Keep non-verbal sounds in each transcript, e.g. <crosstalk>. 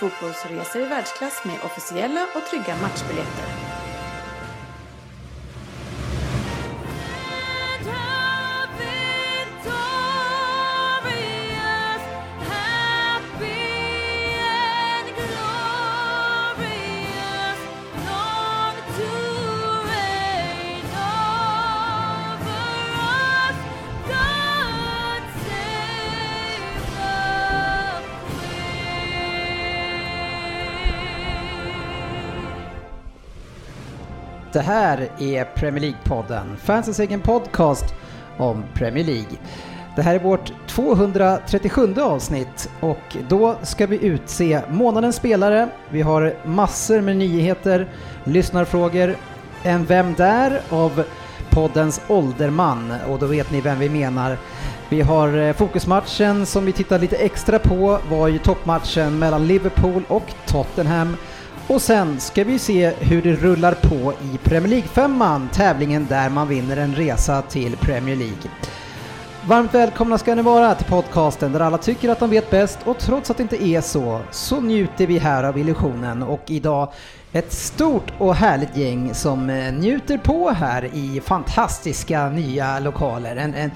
fotbollsresor i världsklass med officiella och trygga matchbiljetter. Det här är Premier League-podden, fansens egen podcast om Premier League. Det här är vårt 237 avsnitt och då ska vi utse månadens spelare. Vi har massor med nyheter, lyssnarfrågor, en Vem där? av poddens ålderman och då vet ni vem vi menar. Vi har eh, fokusmatchen som vi tittar lite extra på var ju toppmatchen mellan Liverpool och Tottenham. Och sen ska vi se hur det rullar på i Premier League-femman, tävlingen där man vinner en resa till Premier League. Varmt välkomna ska ni vara till podcasten där alla tycker att de vet bäst och trots att det inte är så, så njuter vi här av illusionen och idag ett stort och härligt gäng som eh, njuter på här i fantastiska nya lokaler. En, en,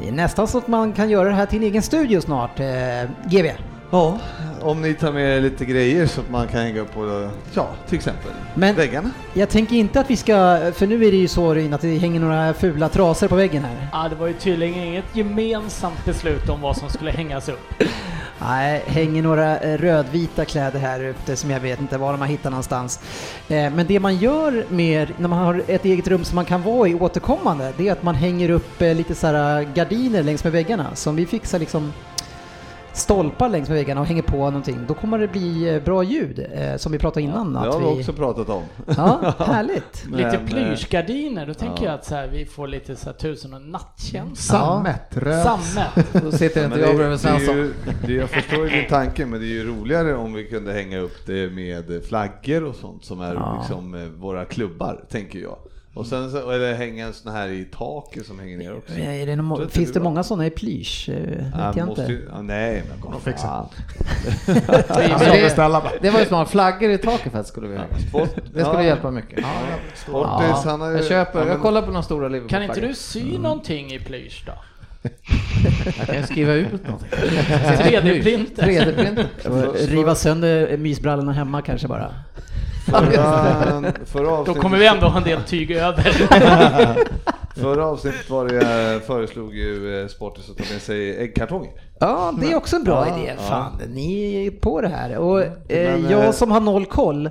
det är nästan så att man kan göra det här till en egen studio snart, eh, GB. Ja, om ni tar med lite grejer så att man kan hänga upp på, ja, till exempel Men- väggarna. Jag tänker inte att vi ska, för nu är det ju så Ryn, att det hänger några fula trasor på väggen här. Ja, det var ju tydligen inget gemensamt beslut om vad som skulle hängas upp. <laughs> Nej, hänger några eh, rödvita kläder här ute som jag vet inte var de har hittat någonstans. Eh, Men det man gör med, när man har ett eget rum som man kan vara i återkommande, det är att man hänger upp eh, lite så här gardiner längs med väggarna. Som vi fixar liksom stolpar längs med väggarna och hänger på någonting. Då kommer det bli eh, bra ljud, eh, som vi pratade innan. Det att har vi vi... också pratat om. Ja, härligt. <laughs> Lite Men, eh, plyschgardiner, då tänker ja. jag att så här, vi får lite så här tusen och nattkänsla. Sammet, rött. Sammet. <laughs> Då sitter inte det, jag det bredvid Svensson. det, jag förstår ju din tanke, men det är ju roligare om vi kunde hänga upp det med flaggor och sånt som är Ja. liksom eh, våra klubbar, tänker jag. Och sen så, eller hänga en sån här i taket som hänger ner också. Är det någon, finns det det många sådana i plysch? Eh, Vet Ja, jag måste, inte. ja, nej, men kom fixa. <laughs> det, det var ju smart, flaggor i taket för skulle vi ha. Det skulle hjälpa mycket. Sportis, han har ju... Jag köper, jag kollar på några stora Kan inte du sy någonting i plysch då? Jag kan skriva ut någonting. <laughs> 3D-printer. 3D-printer. Och Riva sönder mysbrallorna hemma kanske bara. Förra, förra, Då avsnittet, kommer vi ändå ha en del tyg över. <laughs> förra avsnittet var det, eh, föreslog ju eh, Sportis att ta med sig äggkartonger. Ja, det är också en bra Ja, idé. ja. Fan, ni är på det här. Och eh, Men, jag eh, som har noll koll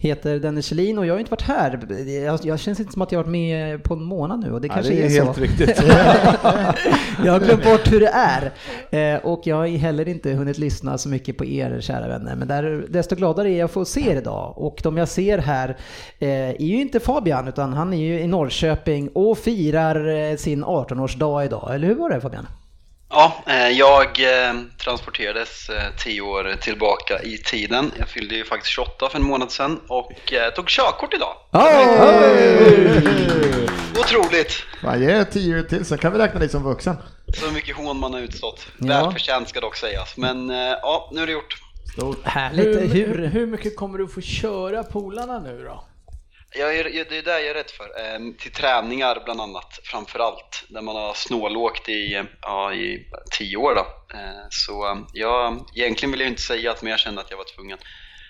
heter Dennis Kjellin och jag har inte varit här. Jag, jag känns inte som att jag har varit med på en månad nu och det Ja, kanske det är, är, helt så. riktigt. <laughs> jag har glömt bort hur det är. Eh, och jag har heller inte hunnit lyssna så mycket på er kära vänner. Men där, desto gladare är jag att få se er idag. Och de jag ser här eh, är ju inte Fabian utan han är ju i Norrköping och firar eh, sin 18-årsdag idag. Eller hur var det Fabian? Ja, eh, jag eh, transporterades eh, tio år tillbaka i tiden. Jag fyllde ju faktiskt 28 för en månad sedan och tog körkort idag. Otroligt! Fan, ge tio till sen kan vi räkna dig som vuxen. Så mycket hån man har utstått. Ja. Välförtjänt ska dock sägas. Men ja, nu är det gjort. Härligt. Hur, Hur, hur, hur mycket kommer du få köra polarna nu då? Jag är, det är det jag är rädd för. Eh, till träningar bland annat, framför allt. Där man har snålåkt i, ja, i tio år då. Eh, så jag, egentligen vill jag inte säga att men jag kände att jag var tvungen.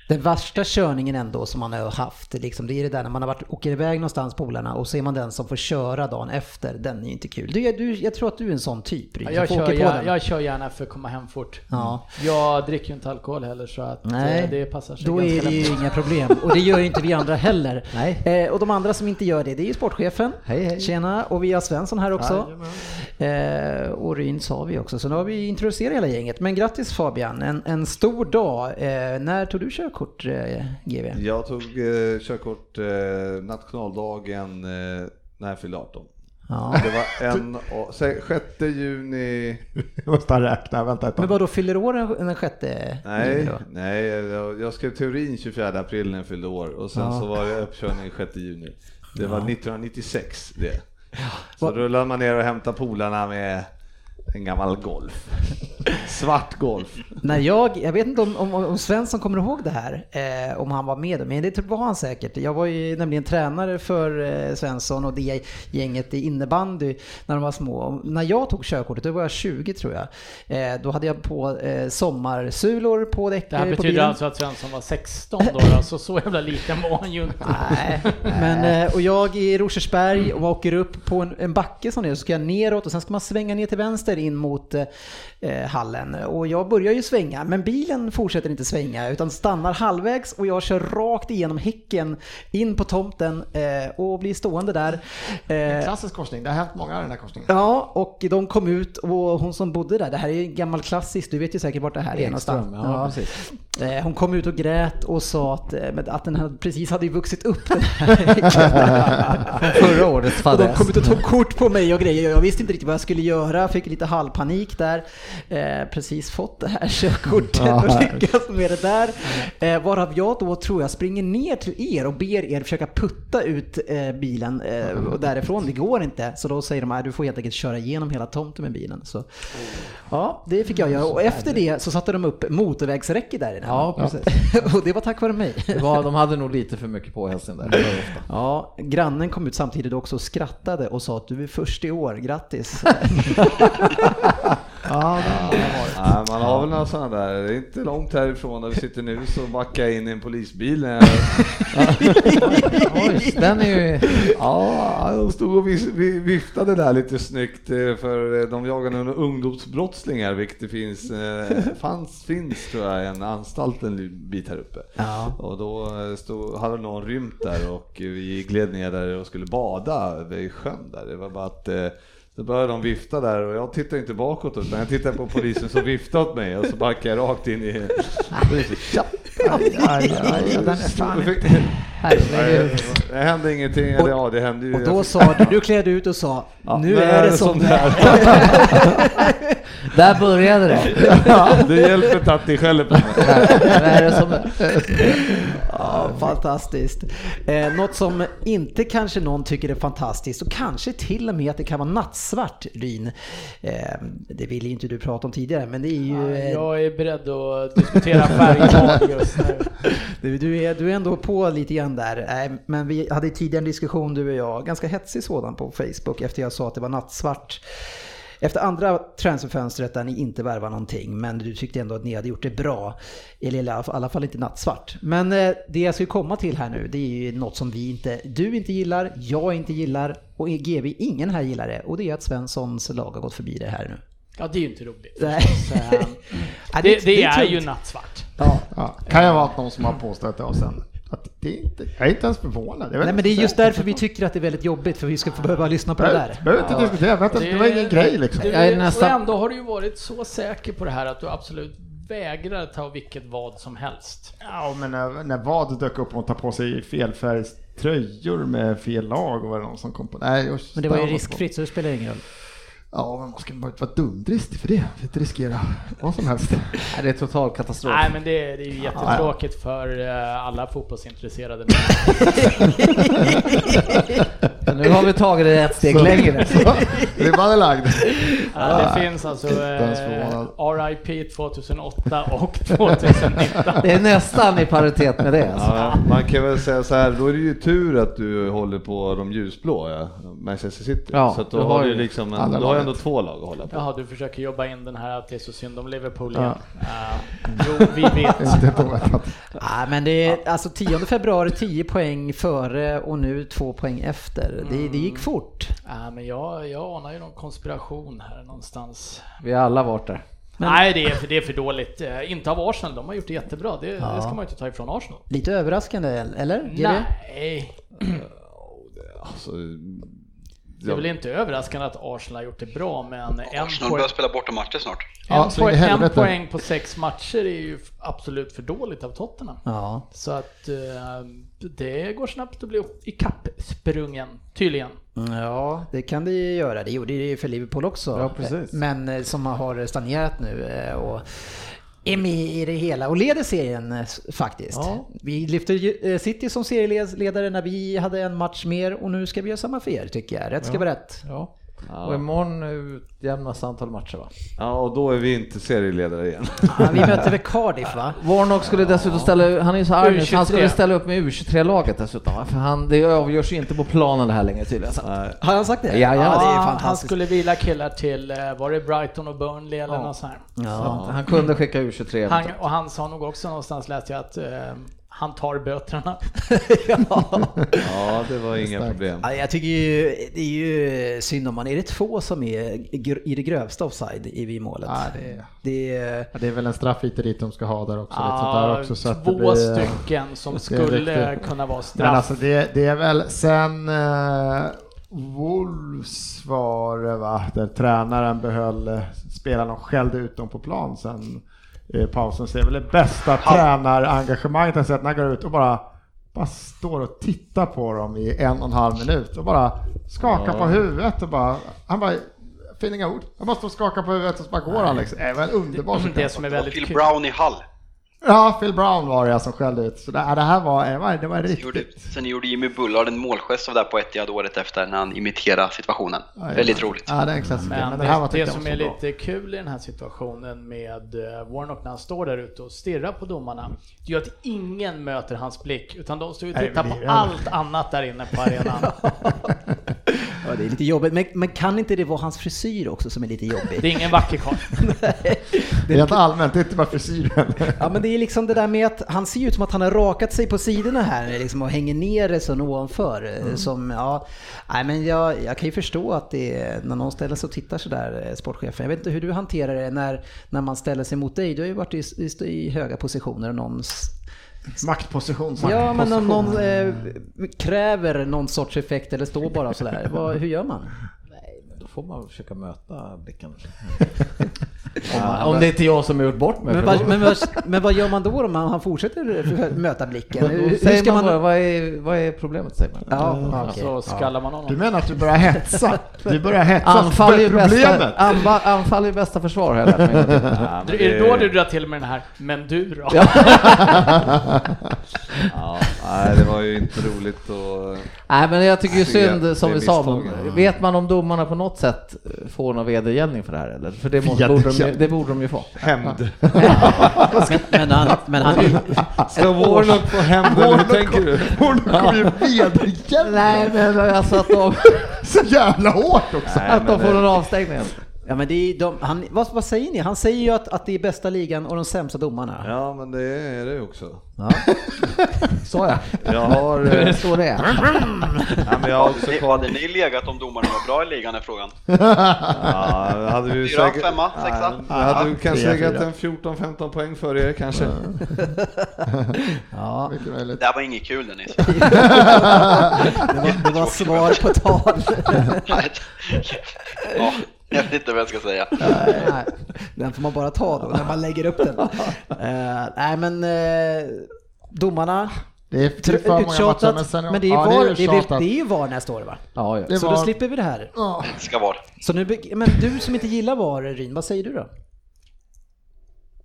Den värsta körningen ändå som man har haft, liksom, det är det där när man har varit, åker iväg någonstans polarna och så är man den som får köra dagen efter. Den är ju inte kul. Du, du, jag tror att du är en sån typ, Ryd, Ja, jag, kör den. jag kör gärna för att komma hem fort. Ja. Jag dricker ju inte alkohol heller så att Nej, eh, det passar sig Då är det ju inga problem. Och det gör ju inte vi andra heller. <laughs> Nej. Eh, och de andra som inte gör det, det är ju sportchefen. Hej, hej. Tjena, och vi har Svensson här också. Eh, och Ryn sa vi också, så nu har vi introducerat hela gänget. Men grattis Fabian, en, en stor dag. Eh, när tog du körkort? Körkort, eh, GV? Jag tog eh, körkort eh, nationaldagen eh, när jag fyllde 18. Ja. Det var en, och, säg, 6 juni, <laughs> Jag måste räkna, vänta ett Men tag. vad då fyller år den den sjätte nej, juni då? nej jag, jag skrev teorin 24 april när jag fyllde år och sen Ja. så var det uppkörning 6 juni. Det var 1996 det. Så rullade man ner och hämtade polarna med en gammal Golf. <laughs> Svart Golf. När jag, jag vet inte om, om, om Svensson kommer ihåg det här, eh, om han var med, men det var han säkert. Jag var ju nämligen tränare för eh, Svensson och det gänget i innebandy när de var små. Och när jag tog körkortet, då var jag 20 tror jag. Eh, då hade jag på eh, sommarsulor på däck Det här betyder bilen. alltså att Svensson var 16 då, alltså så jävla liten var han ju inte. Nej, men eh, och jag i Rosersberg och åker upp på en, en backe som det är, så ska jag neråt och sen ska man svänga ner till vänster in mot eh, hallen. Och jag börjar ju svänga, men bilen fortsätter inte svänga utan stannar halvvägs och jag kör rakt igenom häcken in på tomten eh, och blir stående där. Eh, Klassisk korsning, det har hänt många i den här korsningen. Ja, och de kom ut och hon som bodde där, det här är ju en gammal klassisk, du vet ju säkert vart det här är någonstans. ja, precis. Eh, Hon kom ut och grät och sa att, eh, att den precis hade vuxit upp <laughs> den här Förra årets Och de fadäs. kom ut och tog kort på mig och grejer. Jag visste inte riktigt vad jag skulle göra, fick lite halvpanik där. Eh, precis fått det här körkortet och <laughs> lyckats med det där. Eh, varav jag då tror jag springer ner till er och ber er försöka putta ut eh, bilen eh, och därifrån. Det går inte. Så då säger de att du får helt enkelt köra igenom hela tomten med bilen. Så, ja, det fick jag göra. Och efter det så satte de upp motorvägsräcke där. Ja, precis. <laughs> och det var tack vare mig. Det var, de hade nog lite för mycket påhälsning där. Ja, grannen kom ut samtidigt också och skrattade och sa att du är först i år, grattis. <laughs> Ja, det har. Nej, man har väl några sådana där, det är inte långt härifrån där vi sitter nu så backar jag in i en polisbil. Oj, den är ju... Ja, de stod och viftade där lite snyggt eh, för eh, de jagade några ungdomsbrottslingar vilket det finns, eh, fanns, finns tror jag en anstalt en bit här uppe. Ja. Och då stod, hade någon rymt där och vi gled ner där och skulle bada vid sjön där. Det var bara att så började de vifta där och jag tittade inte bakåt utan jag tittade på polisen som viftade åt mig och så backade jag rakt in i... Tja! <laughs> Aj, aj, aj, den är fan Fick- inte... Herregud. Det hände ingenting, eller ja det hände ju. Och då sa du, du klädde ut och sa, Ja, nu är det som det är. <laughs> Där började det. Ja, det hjälper inte att ni skäller på mig. Är det som det <laughs> Ja, fantastiskt. Eh, något som inte kanske någon tycker är fantastiskt och kanske till och med att det kan vara nattsvart, Ryn. Eh, det ville ju inte du prata om tidigare, men det är ju... eh, Jag är beredd att diskutera färgval just nu. <laughs> Du, du, är, du är ändå på lite grann där. Nej, men vi hade tidigare en diskussion du och jag, ganska hetsig sådan på Facebook efter jag sa att det var nattsvart. Efter andra transferfönstret där ni inte värvar någonting, men du tyckte ändå att ni hade gjort det bra. Eller i alla fall inte nattsvart. Men eh, det jag ska komma till här nu, det är ju något som vi inte, du inte gillar, jag inte gillar och GV, ingen här gillar det. Och det är att Svenssons lag har gått förbi det här nu. Ja, det är ju inte roligt. Nej. Så, Ja, <laughs> det, det är tungt. ju nattsvart. Ja. Ja, kan jag vara någon som har påstått det och sen att det är inte, jag är inte ens förvånad. Nej men det är just därför vi tycker att det är väldigt jobbigt för vi ska få behöva lyssna på det säger. där. Behöver inte diskutera, vet inte, det var ingen grej liksom. Jag är nästan- Och ändå har du ju varit så säker på det här att du absolut vägrar ta vilket vad som helst. Ja, men när, när vad dök upp och ta på sig felfärgströjor med fel lag och var det någon som kom på Nej, just, Men det var ju riskfritt så det spelar ingen roll. Ja, men man ska bara inte vara dumdristig för det. För att inte riskera vad som helst. Nej, det är total katastrof. Nej men det, det är ju jättetråkigt för eh, alla fotbollsintresserade. Nu har vi tagit det ett steg Så- längre. <laughs> Ribban är lagd. Ja, det finns alltså eh. RIP 2008 och 2019. Det är nästan i paritet med det. Alltså. Ja, man kan väl säga så här, då är det ju tur att du håller på de ljusblå, ja. Manchester City. Ja, så att du då har du ju liksom en, har ändå två lag att hålla på. Jaha, du försöker jobba in den här att det är så synd om Liverpool Ja. igen. Eh, jo, vi vet. <laughs> Nej men det är alltså 10 februari 10 poäng före och nu 2 poäng efter. Det, det gick fort. Ja, men jag, jag anar ju någon konspiration här någonstans. Vi har alla varit där. Nej, det är, för, det är för dåligt. Eh, Inte av Arsenal, de har gjort det jättebra. Det, det ska man ju inte ta ifrån Arsenal. Lite överraskande eller? Nej. <clears throat> Alltså, Det är väl inte överraskande att Arsenal har gjort det bra, men en Arsenal börjar spela bortamatcher snart. Ja, en, poäng, en poäng på sex matcher är ju absolut för dåligt av Tottenham. Ja. Så att eh, det går snabbt att bli ikappsprungen, tydligen. Ja, det kan det ju göra. Det gjorde det ju för Liverpool också. Ja, precis. Men eh, som har stagnerat nu eh, och är med i det hela och leder serien eh, faktiskt. Ja. Vi lyfte eh, City som serieledare när vi hade en match mer och nu ska vi göra samma för er tycker jag. Rätt ska Ja. vara rätt. Ja. Och imorgon utjämnas antal matcher va? Ja, och då är vi inte serieledare igen. Ja, vi möter väl Cardiff va? <laughs> Warnock skulle dessutom ställa, han är ju så arg nu, han U23. skulle ställa upp med U23-laget dessutom. va? För han, det avgörs ju inte på planen det här längre tydligen. Har han sagt det? Ja, ja, det är ju han fantastiskt. skulle vila killar till, eh, var det Brighton och Burnley eller Ja. något sånt här. Ja. Så Han kunde skicka U23. Han, och han sa nog också någonstans läste jag att eh, han tar böterna. <laughs> Ja, det var inga problem. Ja, jag tycker ju, det är ju synd om man är det två som är i det grövsta offside i vid målet. Ja, det är- Det är, Ja, det är väl en straffhit de ska ha där också. lite sånt där Ja, också så att två det blir, stycken som skulle kunna vara Men straff. alltså det, det är väl sen eh, Wolves var det va, där tränaren behöll eh, spelarna och skällde ut dem på plan sen pausen. Så det är väl det bästa tränarengagemanget jag sett när han går ut och bara, bara står och tittar på dem i en och en halv minut och bara skakar på huvudet och bara, han bara Fin inga ord. Han bara står och skakar på huvudet och så bara går han liksom. Det var en underbar Det som är väldigt kul. Brown i Hall. Ja, Phil Brown var det som skällde ut. Så det, ja, det här var, det var, det var Gjorde, riktigt. sen gjorde Jimmy Bullard en målgest av det här på Etihad året efter när han imiterade situationen. Ja. Väldigt roligt. Ja, det är en klassiker. Men, Men det här var det, som var är lite kul i den här situationen med eh, Warnock när han står där ute och stirrar på domarna, det gör att ingen möter hans blick, utan de står och tittar på allt annat där inne på arenan. <laughs> <laughs> ja, det är lite jobbigt. Men, men kan inte det vara hans frisyr också som är lite jobbig? Det är ingen vacker karl. <laughs> Rent allmänt, det är inte bara frisyren. Ja men det är liksom det där med att han ser ut som att han har rakat sig på sidorna här liksom, och hänger ner det så ovanför. Mm. Som, ja, nej, men jag, jag kan ju förstå att det är, när någon ställer sig och tittar sådär, eh, sportchefen. Jag vet inte hur du hanterar det när, när man ställer sig mot dig. Du har ju varit i, i, i höga positioner och någon Maktposition. Ja, men om någon eh, kräver någon sorts effekt eller står bara sådär, vad, hur gör man? Nej, men då får man försöka möta blicken. <laughs> om, det inte är jag som har gjort bort mig. Men, då- men, vad, men vad gör man då om han fortsätter möta blicken? Hur, hur säger ska man, man... vad, är, vad är problemet säger man. Ja, okej. Så skallar man Du honom. menar att du börjar hetsa? <laughs> Du börjar hetsa Anfall är ju för bästa, problemet? anfall, anfall är bästa försvar tiden. <laughs> Ja, men Är det då du drar till med den här, men du då? Ja, <laughs> nej, det var ju inte roligt och... Nej men jag tycker ju Det- synd som det vi sa, vet man om domarna på något sätt får någon vedergällning för det här eller? För det, måste, borde, de, det borde de ju få. Hämnd. Men han, men han, Ska Warnock få hämnd eller hur tänker du? Hon kommer ju vedergällning. Nej men alltså att de, Så jävla hårt också. Nej, att de men, får eh, en avstängning. Ja, men det är de, han, vad, vad säger ni? Han säger ju att, att det är bästa ligan och de sämsta domarna. Ja, men det är det också. Ja. <laughs> Sa jag? Jag har... Hur är eh, det så det är? Ja, men jag har också Ni- koll. Hade ni legat om domarna var bra i ligan är frågan? <laughs> Ja, hade vi Fyra, säkert... femma, sexa? Ja, hade du kanske fyra, legat fyra. en 14-15 poäng för er kanske. <laughs> Ja, Mycket möjligt. Det här var inget kul Dennis. det, var, det var svar på tal. ja, jag vet inte vad jag ska säga. Nej, den får man bara ta då när man lägger upp den. Eh, nej men eh, domarna, Det är det är för många matcher, men sen... men det är, ja, var, ju det, är, det är VAR nästa år va? Ja, ja. Det Så var- då slipper vi det här. Ja. Det ska vara. Så nu, men du som inte gillar VAR Ryn, vad säger du då?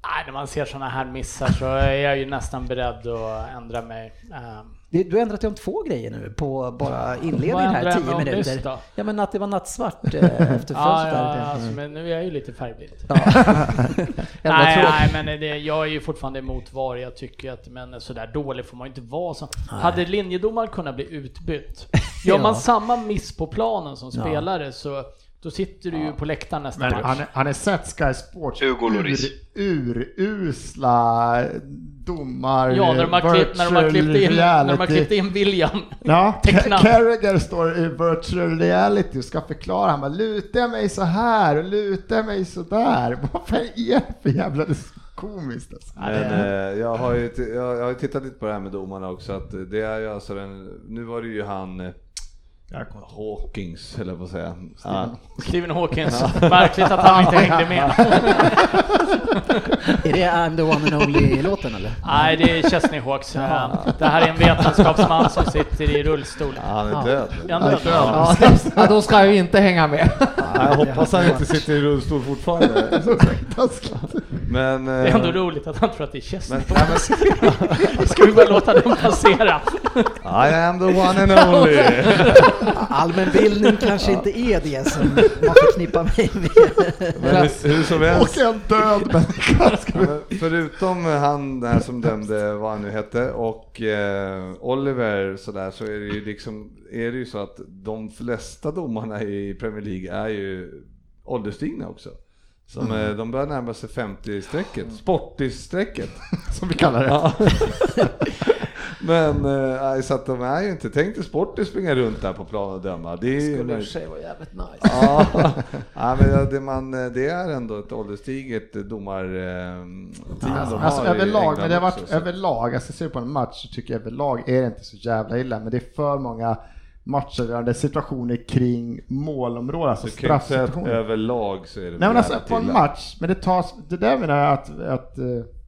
Nej, när man ser sådana här missar så är jag ju nästan beredd att ändra mig. Det- Du har ändrat dig om två grejer nu på bara inledningen här, tio minuter. då? Ja men att det var nattsvart eh, <laughs> efter Ja, fönstret ja, där. alltså, men nu är jag ju lite färgblind. <laughs> <laughs> Nej, nej, men det, jag är ju fortfarande emot VAR. Jag tycker att men sådär dålig får man ju inte vara. Så. Hade linjedomaren kunnat bli utbytt, gör man Ja. samma miss på planen som Ja. spelare så då sitter du ju på läktaren nästa Men match. han, han är sett Sky Sports Hugo ur, urusla domar... Ja, när de har klippt, när de har klippt, in, när de har klippt in William. <laughs> Ja. Carragher står i virtual reality och ska förklara. Han bara, lutar jag mig så här och lutar jag mig så där. <laughs> Vad fan är det för jävla komiskt alltså. Men eh, jag har ju jag, jag har ju tittat lite på det här med domarna också, att det är ju alltså den, nu var det ju han, eh, Hawkins, jag på att säga. Ja. Stephen Hawkins, märkligt <laughs> att han inte hängde med. <laughs> Är det I'm the one and only-låten eller? Nej, det är Chesney Hawks. Det här är en vetenskapsman som sitter i rullstol. Han är död. Är han död? Ja, <laughs> ja, då ska jag ju inte hänga med. Jag hoppas han inte sitter i rullstol fortfarande. Men... Det är ändå eh, roligt att han tror att det är Chesney. men, <laughs> <laughs> Ska vi bara låta den passera? I am the one and only. <laughs> Allmänbildning kanske inte är det som man förknippar mig med. Men hur, som helst. Och en död människa. Förutom han där som dömde vad han nu hette och eh, Oliver sådär så är det ju liksom är det ju så att de flesta domarna i Premier League är ju ålderstigna också. Som, eh, de börjar närma sig 50-strecket, sportis-strecket. <laughs> Som vi kallar det. Ja. <laughs> Men eh, så att de är ju inte, tänk dig sportis springa runt där på plan och döma. Det är Skulle i och för sig vara jävligt nice. Ja, <laughs> ja men det, man, det är ändå ett ålderstiget domarteam de Alltså, alltså överlag, men det har varit också, så. överlag, alltså ser på en match så tycker jag överlag är det inte så jävla illa, men det är för många matchavgörande situationer kring målområdet, alltså att straffsituationer. överlag så är det Nej men alltså på en illa. match, men det tas, det där menar jag att, att eh,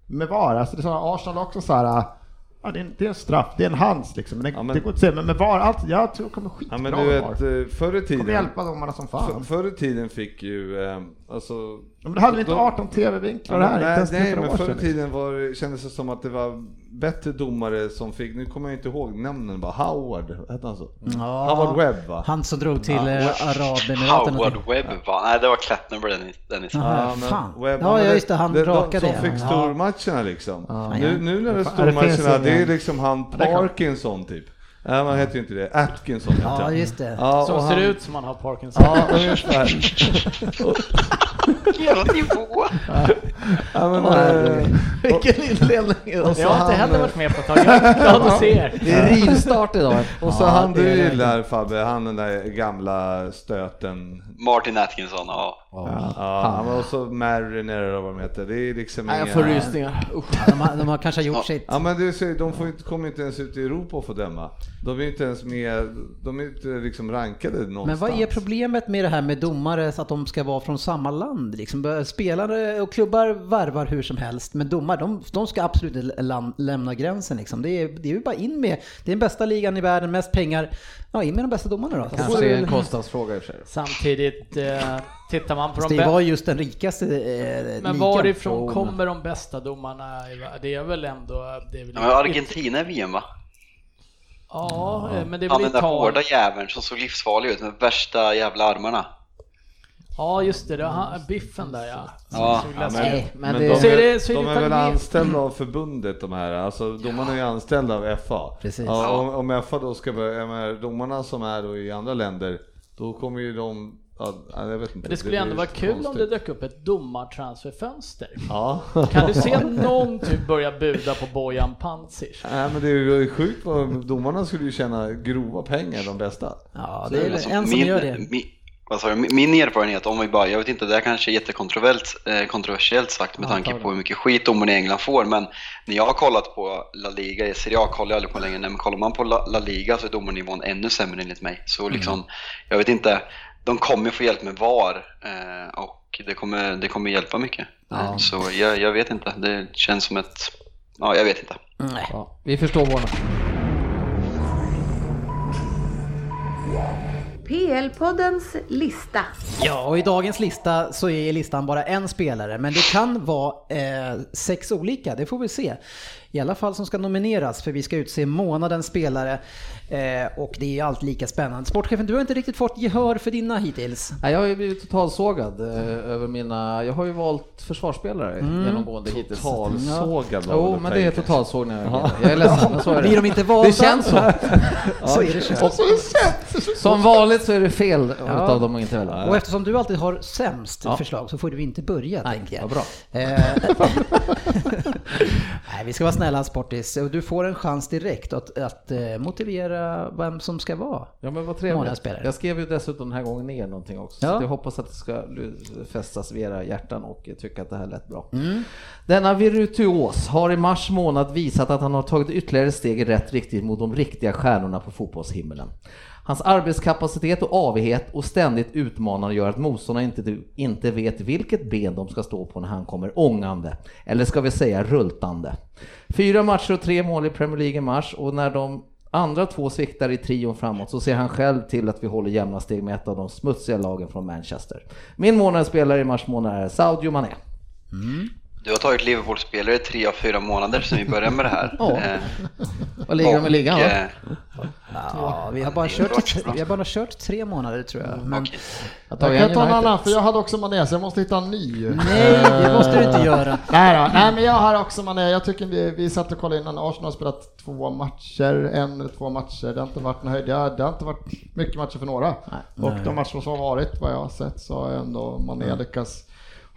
med VAR, alltså det sa Arsenal också så här, ja det är, en, det är en straff, det är en hands liksom, men det, Ja, men- det går inte att säga, men med VAR, allt, jag tror det kommer Ja skitbra men med du vet, VAR. eh, förr i Det kommer tiden, hjälpa domarna som för, fan. förr i tiden fick ju, eh, alltså Men då hade vi inte de- 18 tv-vinklar Ja, här, men inte nej, ens nej för men förr i liksom. tiden var, kändes det som att det var bättre domare som fick, nu kommer jag inte ihåg namnen bara, Howard, hette han så? Ja. Howard Webb va? Han som drog till Ja, eh, Arabemiraten. Howard Webb va? Nej, det var Klättner Dennis. Dennis. Ja, men. Webb, Ja, ja, just det, han de, rakade Som det. fick stormatcherna liksom. Ja. Nu, nu när det är det stormatcherna, det är liksom han det Parkinson typ. Nej, man heter ju inte det. Atkinson heter Ja, han. just det. Ja, Som och ser han- ut som han har Parkinson. Ja, ungefär. <laughs> Jävla nivå! Ja, men, herregud. eh, Vilken inledning! och så Jag har inte han, heller varit med på ett tag. Jag är glad att se er. Det är rivstart idag. <laughs> Och så Ja, han det du gillar Fabbe, han den där gamla stöten. Martin Atkinson, ja. Ja, men och så Mariner eller vad de heter. Det är liksom Nej, jag får rysningar. Ja, de, har, de har kanske gjort sitt. Ja men det, ser- de får inte, kommer inte ens ut i Europa och få döma. De är inte ens med, de är inte liksom rankade någonstans. Men vad är problemet med det här med domare så att de ska vara från samma land? Liksom, spelare och klubbar varvar hur som helst, men domare de, de ska absolut lämna gränsen. Liksom. Det, är, det är ju bara in med, det är den bästa ligan i världen, mest pengar. Ja, in med de bästa domarna då. Kanske är en kostnadsfråga i och för sig. Samtidigt eh, tittar man på Fast de det var bästa. just den rikaste eh, Men ligan. varifrån men- kommer de bästa domarna? Det är väl ändå... Det är väl Ja, men Argentina i VM va? Ja, eh, men det är väl den där hårda jäveln som såg livsfarlig ut med värsta jävla armarna. Ja, just det. det han, biffen där ja. Ja, Ja, men, men men det- de, Så är det- så är det de är väl anställda av förbundet de här, alltså domarna är ju anställda av FA. Precis. Ja, om, om FA då ska börja, domarna som är då i andra länder, då kommer ju de, ja, jag vet inte. Men det skulle ändå blir vara kul om det konstigt. dök upp ett domartransferfönster. Ja. Kan du se någon typ börja buda på Bojan Pancic? Nej men det är ju sjukt domarna skulle ju tjäna grova pengar de bästa. Ja, det är Alltså, en som min, gör det. Min, vad sa du? Min- erfarenhet, om vi bara, jag vet inte, det här kanske är jättekontroversiellt eh, kontroversiellt sagt med Ja, tanke på hur mycket skit domarna i England får, men när jag har kollat på La Liga, i Serie A kollar jag aldrig på länge, men kollar man på La, La Liga så är domarnivån ännu sämre enligt mig. Så liksom, Mm. jag vet inte, de kommer få hjälp med VAR eh, och det kommer, det kommer hjälpa mycket. Eh, Så jag, jag vet inte, det känns som ett, ja jag vet inte. Nej. Ja, vi förstår Warner. PL-poddens lista. Ja, och i dagens lista så är listan bara en spelare, men det kan vara eh, sex olika, det får vi se. I alla fall som ska nomineras, för vi ska utse månadens spelare eh, och det är allt lika spännande. Sportchefen, du har inte riktigt fått gehör för dina hittills. Nej, jag har ju blivit totalsågad eh, över mina... Jag har ju valt försvarsspelare genomgående hittills. Totalsågad Jo, men det är totalsågning. Jag, jag är ledsen, men <laughs> så är det. Blir de inte valda? Det känns så. <laughs> Så är det kört. Som vanligt så är det fel Ja. utav dem att inte välja. Och eftersom du alltid har sämst Ja. förslag så får du inte börja, Nej, tänker jag. vad bra. Eh, <laughs> Nej, vi ska vara snälla Sportis. Och Du får en chans direkt att, att eh, motivera vem som ska vara. Ja men vad trevligt. Jag skrev ju dessutom den här gången ner någonting också. Ja. Så jag hoppas att det ska fästas vid era hjärtan och tycka att det här lät bra. Mm. Denna virtuos har i mars månad visat att han har tagit ytterligare steg i rätt riktning mot de riktiga stjärnorna på fotbollshimmelen. Hans arbetskapacitet och avighet och ständigt utmanande gör att motståndarna inte, inte vet vilket ben de ska stå på när han kommer ångande, eller ska vi säga rultande. Fyra matcher och tre mål i Premier League i mars och när de andra två sviktar i trion framåt så ser han själv till att vi håller jämna steg med ett av de smutsiga lagen från Manchester. Min månadsspelare i mars månad är Sadio Mané. Mm. Du har tagit Liverpool-spelare i tre av fyra månader sedan vi började med det här. <laughs> Ja. Eh, Vad ligger de i ligan då? eh, Ja, vi har bara kört, vi har bara kört tre månader tror jag. Men, okej. Jag Jag kan ta en annan, för jag hade också Mané, så jag måste hitta en ny. nej, det måste du inte göra. <laughs> Nej, då. Nej men jag har också Mané, jag tycker vi, vi satt och kollade innan, Arsenal har spelat två matcher, en eller två matcher, det har inte varit höjd, det har, inte varit mycket matcher för några. Och de matcher som har varit, vad jag har sett, så har ändå Mané lyckats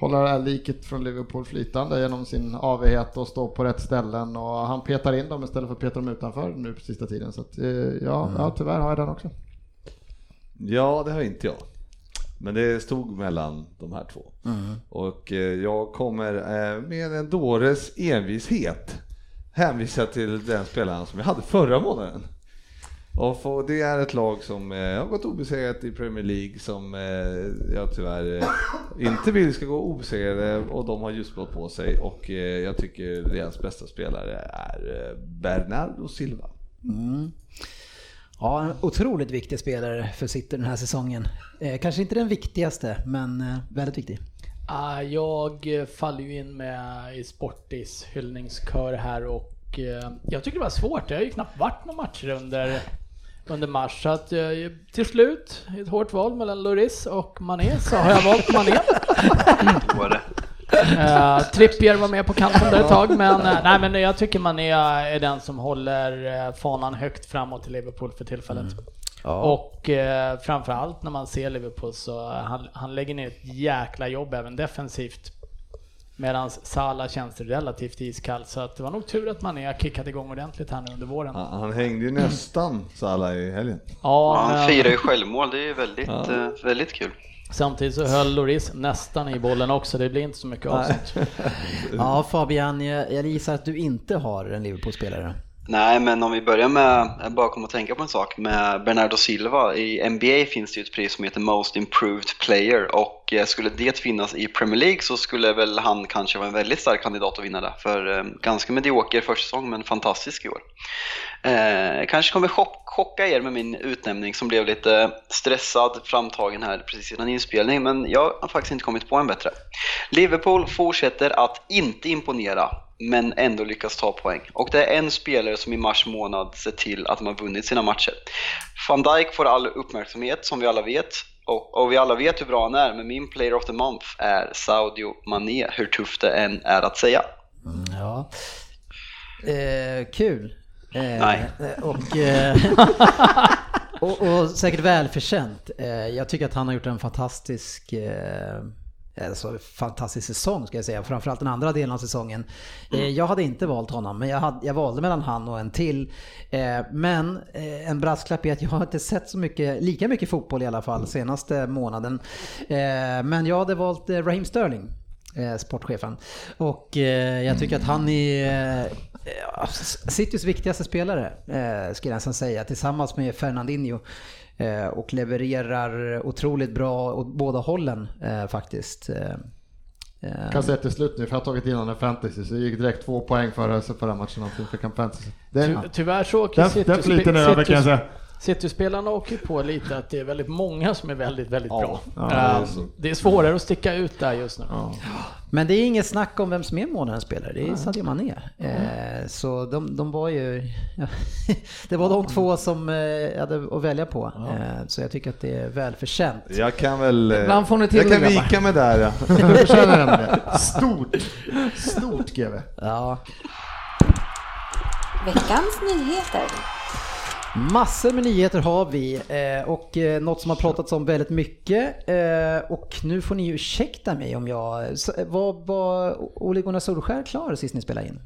hålla det här liket från Liverpool flytande genom sin avighet och stå på rätt ställen och han petar in dem istället för att peta dem utanför nu på sista tiden. Så att, eh, ja, ja, tyvärr har jag den också. Ja, det har inte jag. Men det stod mellan de här två. Och eh, jag kommer eh, med en dåres envishet hänvisa till den spelaren som jag hade förra månaden. Och det är ett lag som eh, har gått obesegrat i Premier League som eh, jag tyvärr eh, inte vill ska gå obesegrade och de har ljusblått på sig och jag tycker deras bästa spelare är Bernardo Silva. Ja, en otroligt viktig spelare för City den här säsongen. Kanske inte den viktigaste, men väldigt viktig. Ah, Jag faller ju in med i Sportis hyllningskör här och jag tycker det var svårt. Det har ju knappt varit några matcher under, under mars. Så att eh, till slut, i ett hårt val mellan Loris och Mané, så har jag valt Mané. Uh, Trippier var med på kanten där ett tag, men, eh, nej, men jag tycker Mané är den som håller fanan högt framåt i Liverpool för tillfället. Och eh, framförallt när man ser Liverpool så han, han lägger ner ett jäkla jobb även defensivt. Medan Salah känns relativt iskall, så att det var nog tur att Mané har kickat igång ordentligt här nu under våren. Han, han hängde ju nästan Salah i helgen. Ja, Ja, han men firar ju självmål, det är ju väldigt, eh, väldigt kul. samtidigt så höll Loris nästan i bollen också, det blir inte så mycket av sånt. <laughs> Ja, Fabian, jag, jag gissar att du inte har en Liverpool-spelare. Nej, men om vi börjar med, jag bara kom att tänka på en sak, med Bernardo Silva. I NBA finns det ju ett pris som heter Most Improved Player och Eh, skulle det finnas i Premier League så skulle väl han kanske vara en väldigt stark kandidat att vinna det. För eh, ganska medioker försäsong men fantastisk i år. Eh, kanske kommer chock, chocka er med min utnämning som blev lite stressad framtagen här precis innan inspelning men jag har faktiskt inte kommit på en bättre. Liverpool fortsätter att inte imponera men ändå lyckas ta poäng. Och det är en spelare som i mars månad ser till att de har vunnit sina matcher. Van Dijk får all uppmärksamhet som vi alla vet. Och, och vi alla vet hur bra han är, men min player of the month är Sadio Mané, hur tufft det än är att säga. Ja. Eh, kul. Eh, Nej. Och, eh, <laughs> och, och säkert välförtjänt. Eh, jag tycker att han har gjort en fantastisk eh, Alltså, fantastisk säsong ska jag säga, framförallt den andra delen av säsongen. Eh, jag hade inte valt honom, men jag, hade, jag valde mellan han och en till. Eh, men en brasklapp är att jag har inte sett så mycket, lika mycket fotboll i alla fall senaste månaden. Men jag hade valt Raheem Sterling sportchefen. Och eh, jag tycker att han är eh, Citys viktigaste spelare, eh, skulle jag nästan säga, tillsammans med Fernandinho. Eh, och levererar otroligt bra åt båda hållen eh, faktiskt. Eh, Kan säga till slut nu, för jag har tagit in honom i fantasy, så det gick direkt två poäng förra, förra matchen fick fantasy. Den, Ty, tyvärr så åker den, den flyten är över kan jag säga. City-spelarna åker på lite att det är väldigt många som är väldigt, väldigt bra. Ja, det är Ehm, det är svårare att sticka ut där just nu. Men det är inget snack om vem som är månadens spelare, det är Sadio Mané. Eh, så de, de var ju... Ja, <laughs> det var de två som eh, jag hade att välja på. Eh, så jag tycker att det är välförtjänt. Jag kan väl... Ibland får ni till jag kan vika mig där ja. <laughs> Stort, stort GV. Ja, Veckans nyheter. Massor med nyheter har vi eh, och eh, något som har pratats om väldigt mycket eh, och nu får ni ursäkta mig om jag... Var var Ole Gunnar Solskär klar sist ni spelade in?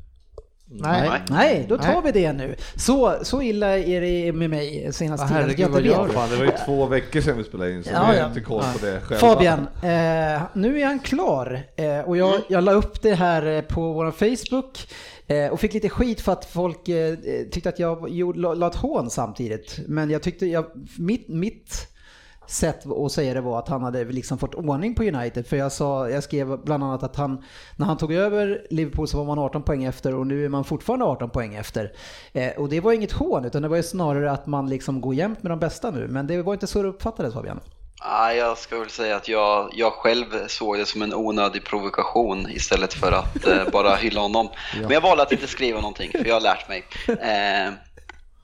Nej. Nej. Nej, då tar Nej. vi det nu. Så, så illa är det med mig senast Ah, tiden. herregud, vad Jag gör. Fan, det var ju två veckor sedan vi spelade in så Ja, vi har ja. inte koll på det själva. Fabian, eh, nu är han klar eh, och jag, jag la upp det här på vår Facebook Eh, och fick lite skit för att folk eh, eh, tyckte att jag gjorde, la, la ett hån samtidigt. Men jag tyckte, jag, mitt, mitt sätt att säga det var att han hade liksom fått ordning på United. För jag, sa, jag skrev bland annat att han, när han tog över Liverpool så var man 18 poäng efter och nu är man fortfarande 18 poäng efter. Eh, och det var inget hån utan det var ju snarare att man liksom går jämnt med de bästa nu. Men det var inte så det uppfattades Fabian. Ah, jag ska väl säga att jag, jag själv såg det som en onödig provokation istället för att eh, <laughs> bara hylla honom. Men jag valde att inte skriva någonting för jag har lärt mig. Eh,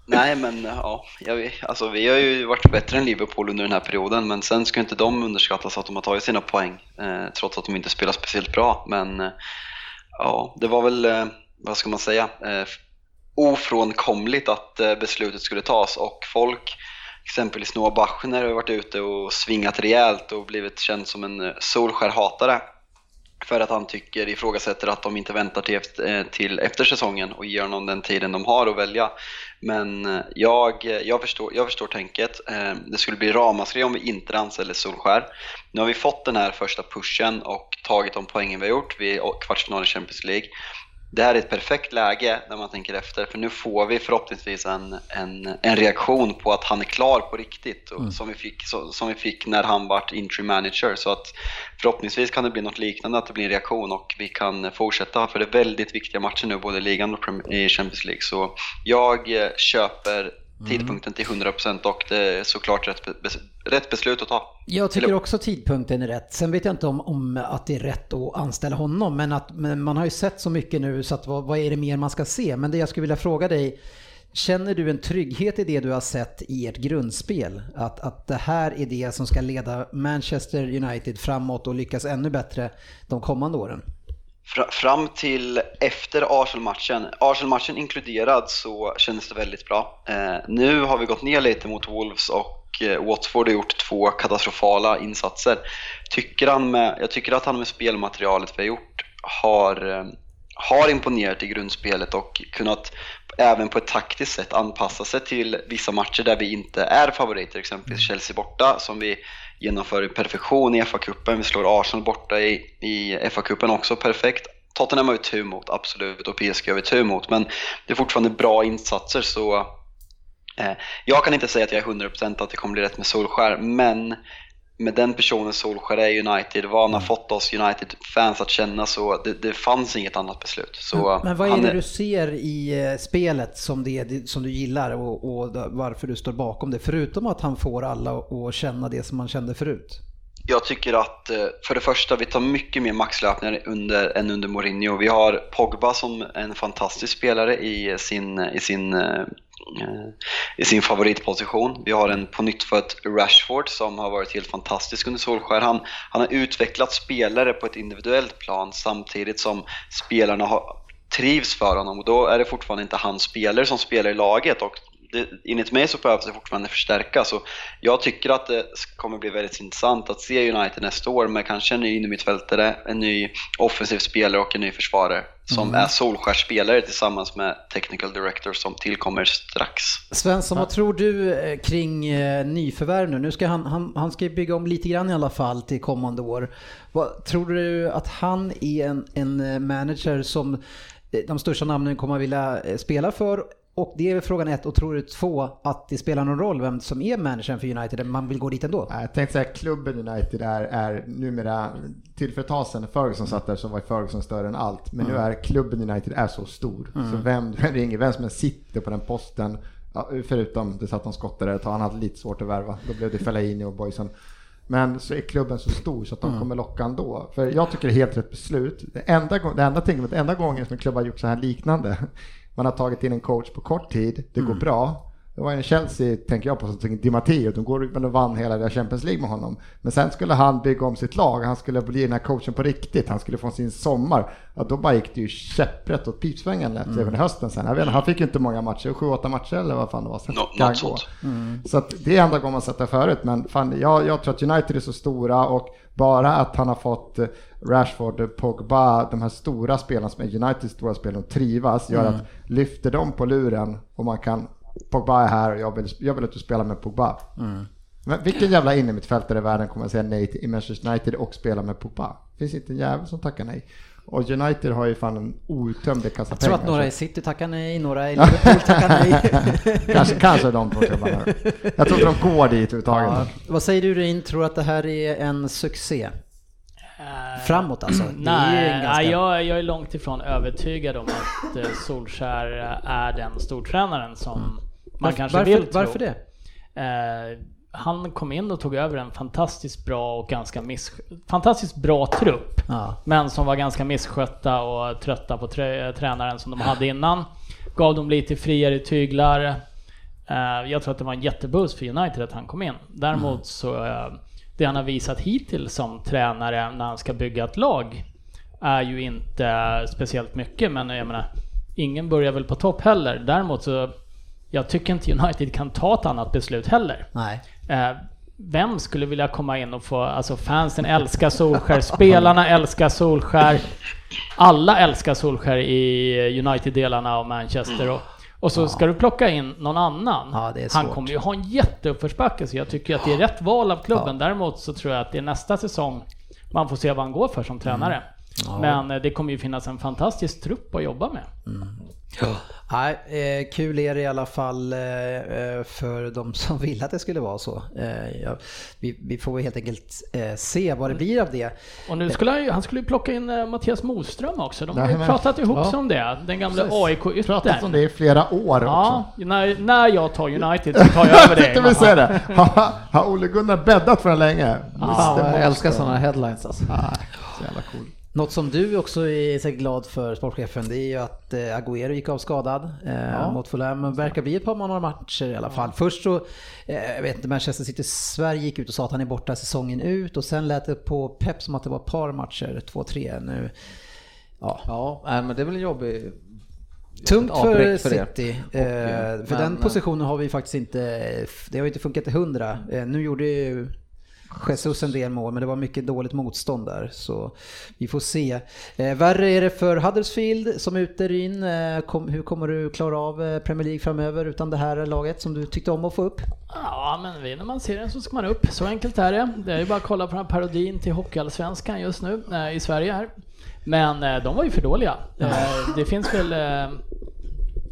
nej men ja, jag, alltså, vi har ju varit bättre än Liverpool under den här perioden men sen ska inte de underskattas att de har tagit sina poäng eh, trots att de inte spelar speciellt bra. Men eh, ja, det var väl, eh, vad ska man säga, eh, ofrånkomligt att beslutet skulle tas och folk Exempelvis Noah Bachner har varit ute och svingat rejält och blivit känd som en eh, Solskär-hatare. För att han tycker, ifrågasätter att de inte väntar till efter, eh, till efter säsongen och ger honom den tiden de har att välja. Men eh, jag, jag, förstår, jag förstår tänket. Det skulle bli ramaskri om vi inte anställde Solskär. Nu har vi fått den här första pushen och tagit de poängen vi har gjort. vid kvartsfinalen kvartsfinal i Champions League. Det här är ett perfekt läge när man tänker efter för nu får vi förhoppningsvis en, en, en reaktion på att han är klar på riktigt och som, vi fick, så, som vi fick när han vart interim manager. Så att förhoppningsvis kan det bli något liknande att det blir en reaktion och vi kan fortsätta för det är väldigt viktiga matcher nu både i ligan och i Champions League. Så jag eh, köper tidpunkten till 100% och det är såklart rätt, be- bes- rätt beslut att ta. Jag tycker också tidpunkten är rätt. Sen vet jag inte om, om att det är rätt att anställa honom, men, att, men man har ju sett så mycket nu så att vad, vad är det mer man ska se? Men det jag skulle vilja fråga dig, känner du en trygghet i det du har sett i ert grundspel? Att, att det här är det som ska leda Manchester United framåt och lyckas ännu bättre de kommande åren? Fra- Fram till efter Arsenal-matchen, Arsenal-matchen inkluderad, så kändes det väldigt bra. Eh, nu har vi gått ner lite mot Wolves och eh, Watford har gjort två katastrofala insatser. Tycker han med, jag tycker att han med spelmaterialet vi har gjort har, eh, har imponerat i grundspelet och kunnat även på ett taktiskt sätt anpassa sig till vissa matcher där vi inte är favoriter, exempelvis Chelsea borta som vi genomför i perfektion i FA-cupen. Vi slår Arsenal borta i, i FA-cupen också perfekt. Tottenham har vi tur mot, absolut, och PSG har vi tur mot, men det är fortfarande bra insatser så eh, jag kan inte säga att jag är 100% att det kommer bli rätt med Solskär, men med den personen Solskär är United, vad han har fått oss United-fans att känna så det, det fanns inget annat beslut. Så Men vad är det du ser i eh, spelet som, det, som du gillar och, och varför du står bakom det? Förutom att han får alla att känna det som man kände förut. Jag tycker att eh, för det första, vi tar mycket mer maxlöpningar under, än under Mourinho. Vi har Pogba som en fantastisk spelare i sin, i sin, eh, Eh, i sin favoritposition. Vi har en på nytt Rashford som har varit helt fantastisk under Solskär. Han, han har utvecklat spelare på ett individuellt plan samtidigt som spelarna har, trivs för honom och då är det fortfarande inte hans spelare som spelar i laget och det, enligt mig så behövs det fortfarande förstärkas. Så jag tycker att det kommer bli väldigt intressant att se United nästa år med kanske en ny innermittfältare, en ny offensiv spelare och en ny försvarare som är Solskär-spelare tillsammans med technical director som tillkommer strax. Svensson, vad tror du eh, kring eh, nyförvärv nu? Nu ska han, han, han ska ju bygga om lite grann i alla fall till kommande år. Vad, tror du att han är en, en eh, manager som de största namnen kommer vilja eh, spela för? Och det är väl frågan ett. Och tror du två att det spelar någon roll vem som är managern för United? Man vill gå dit ändå? Jag tänkte säga klubben United är, är numera, till för ett tag sedan Ferguson satt där så var Ferguson större än allt. Men nu är klubben United är så stor. Så vem du ringer, vem som än sitter på den posten, ja, förutom det satt de skottare ett tag, han hade lite svårt att värva. Då blev det Fellaini och Boysen. Men så är klubben så stor så att de kommer locka ändå. För jag tycker det är helt rätt beslut. Det enda, det enda, det enda gången som en klubb har gjort så här liknande, man har tagit in en coach på kort tid, det går bra. Det var en Chelsea, tänker jag på, som Di Matteo. De går men de vann hela Champions League med honom. Men sen skulle han bygga om sitt lag. Han skulle bli den här coachen på riktigt. Han skulle få sin sommar. Ja, då bara gick det ju käpprätt åt pipsvängen mm. hösten sen. Jag vet, han fick ju inte många matcher, sju, åtta matcher eller vad fan det var. Sen Nå, något sånt. Mm. Så att det är enda gången man sett det förut. Men fan, jag, jag tror att United är så stora och bara att han har fått eh, Rashford, Pogba, de här stora spelarna som är Uniteds stora spelare och trivas gör mm. att lyfter dem på luren och man kan Pogba är här och jag vill, jag vill att du spelar med Pogba. Mm. Men vilken jävla innermittfältare i världen kommer att säga nej till Manchester United och spela med Pogba? Det finns inte en jävel som tackar nej. Och United har ju fan en outtömlig kassa Jag tror att några i City tackar nej, några i <laughs> Liverpool tackar nej. <laughs> kanske, kanske de två klubbarna. Jag tror inte de går dit överhuvudtaget. Ja. Vad säger du Rin, tror att det här är en succé? Eh, Framåt alltså? <clears throat> nej, ganska... jag, jag, är långt ifrån övertygad om att eh, Solskär är den stortränaren som mm. Man varför, kanske varför, vill tro. Varför det? Eh, han kom in och tog över en fantastiskt bra och ganska miss, fantastiskt bra trupp. Ja. Men som var ganska misskötta och trötta på trä, tränaren som de hade innan. Gav dem lite friare tyglar. Uh, jag tror att det var en jätteboost för United att han kom in. Däremot mm. så, uh, det han har visat hittills som tränare när han ska bygga ett lag är ju inte speciellt mycket, men jag menar, ingen börjar väl på topp heller. Däremot så jag tycker inte United kan ta ett annat beslut heller. Nej. Eh, vem skulle vilja komma in och få, alltså fansen älskar Solskär, spelarna älskar Solskär, alla älskar Solskär i United-delarna av Manchester. Och, och så ja. ska du plocka in någon annan. Ja, Han kommer ju ha en jätteuppförsbacke, så jag tycker att det är rätt val av klubben. Ja. Däremot så tror jag att det är nästa säsong man får se vad han går för som tränare. Mm. Men eh, det kommer ju finnas en fantastisk trupp att jobba med. Mm. Ja. Nej, eh, kul är det i alla fall eh, eh, för de som <laughs> vill att det skulle vara så. Eh, ja, vi, vi, får helt enkelt se vad det blir av det. Och nu skulle han, han skulle plocka in Mattias Moström också. De har ju pratat ihop sig om det. Den gamla AIK-yttern. Pratat om det i flera år ja, också. När, när jag tar United så tar jag <laughs> över det. Jag säga det. Har, har Ole Gunnar bäddat för det länge? Ja, jag älskar sådana headlines alltså. Ah, så jävla cool. Något som du också är säkert glad för, sportchefen, det är ju att eh, Agüero gick av skadad eh, ja. mot Fulham. Men verkar bli ett par några matcher i alla fall. Först så, eh, jag vet inte, Manchester City Sverige gick ut och sa att han är borta säsongen ut och sen lät det på Pep som att det var ett par matcher, två, tre nu. Ja, ja men det är väl en jobbig Tungt för, City. Och, eh, för men, den positionen har vi faktiskt inte, det har inte funkat till hundra. Eh, nu gjorde ju Jesus en del mål, men det var mycket dåligt motstånd där. Så vi får se. Eh, värre är det för Huddersfield som är ute in. Eh, kom, hur kommer du klara av eh, Premier League framöver utan det här laget som du tyckte om att få upp? Ja, men när man ser den så ska man upp. Så enkelt är det. Det är ju bara att kolla på den här parodin till Hockeyallsvenskan just nu eh, i Sverige här. Men eh, de var ju för dåliga. Eh, det finns väl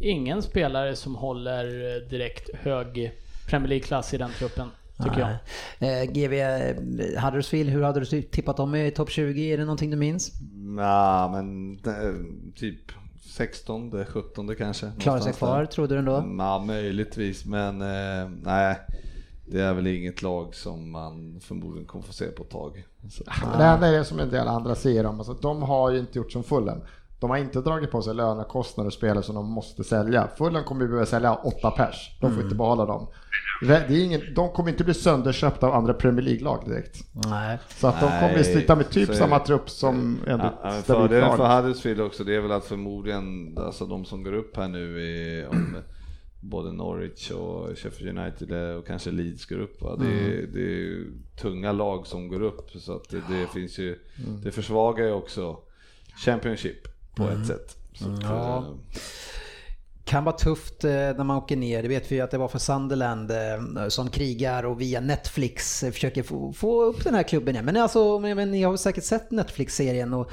ingen spelare som håller direkt hög Premier League-klass i den truppen tycker jag. Eh, GV Huddersfield, hur hade du tippat dem i topp 20? Är det någonting du minns? Nej, men eh, typ 16, 17 kanske. Klarar sig kvar, trodde du ändå? Ja, möjligtvis, men eh, nej. Det är väl inget lag som man förmodligen kommer få se på ett tag. Så. Det enda är det som en del andra säger om, alltså, de har ju inte gjort som Fulham. De har inte dragit på sig lönekostnader och spelare som de måste sälja. Fulham kommer ju behöva sälja åtta pers. De får mm. inte behålla dem. Det är ingen, de kommer inte bli sönderköpta av andra Premier League-lag direkt. Nej. Så att de kommer sluta med typ samma trupp som enligt ja, Fördelen för Huddersfield också det är väl att förmodligen alltså de som går upp här nu är om både Norwich och Sheffield United och kanske Leeds går upp. Va? Det, är, mm. det är tunga lag som går upp så att det, det finns ju, mm. det försvagar ju också Championship på mm. ett sätt. Så ja. Eh, kan vara tufft eh, när man åker ner. Det vet vi att det var för Sunderland eh, som krigar och via Netflix försöker få, få upp den här klubben igen. Men alltså, men ni har säkert sett Netflix-serien och,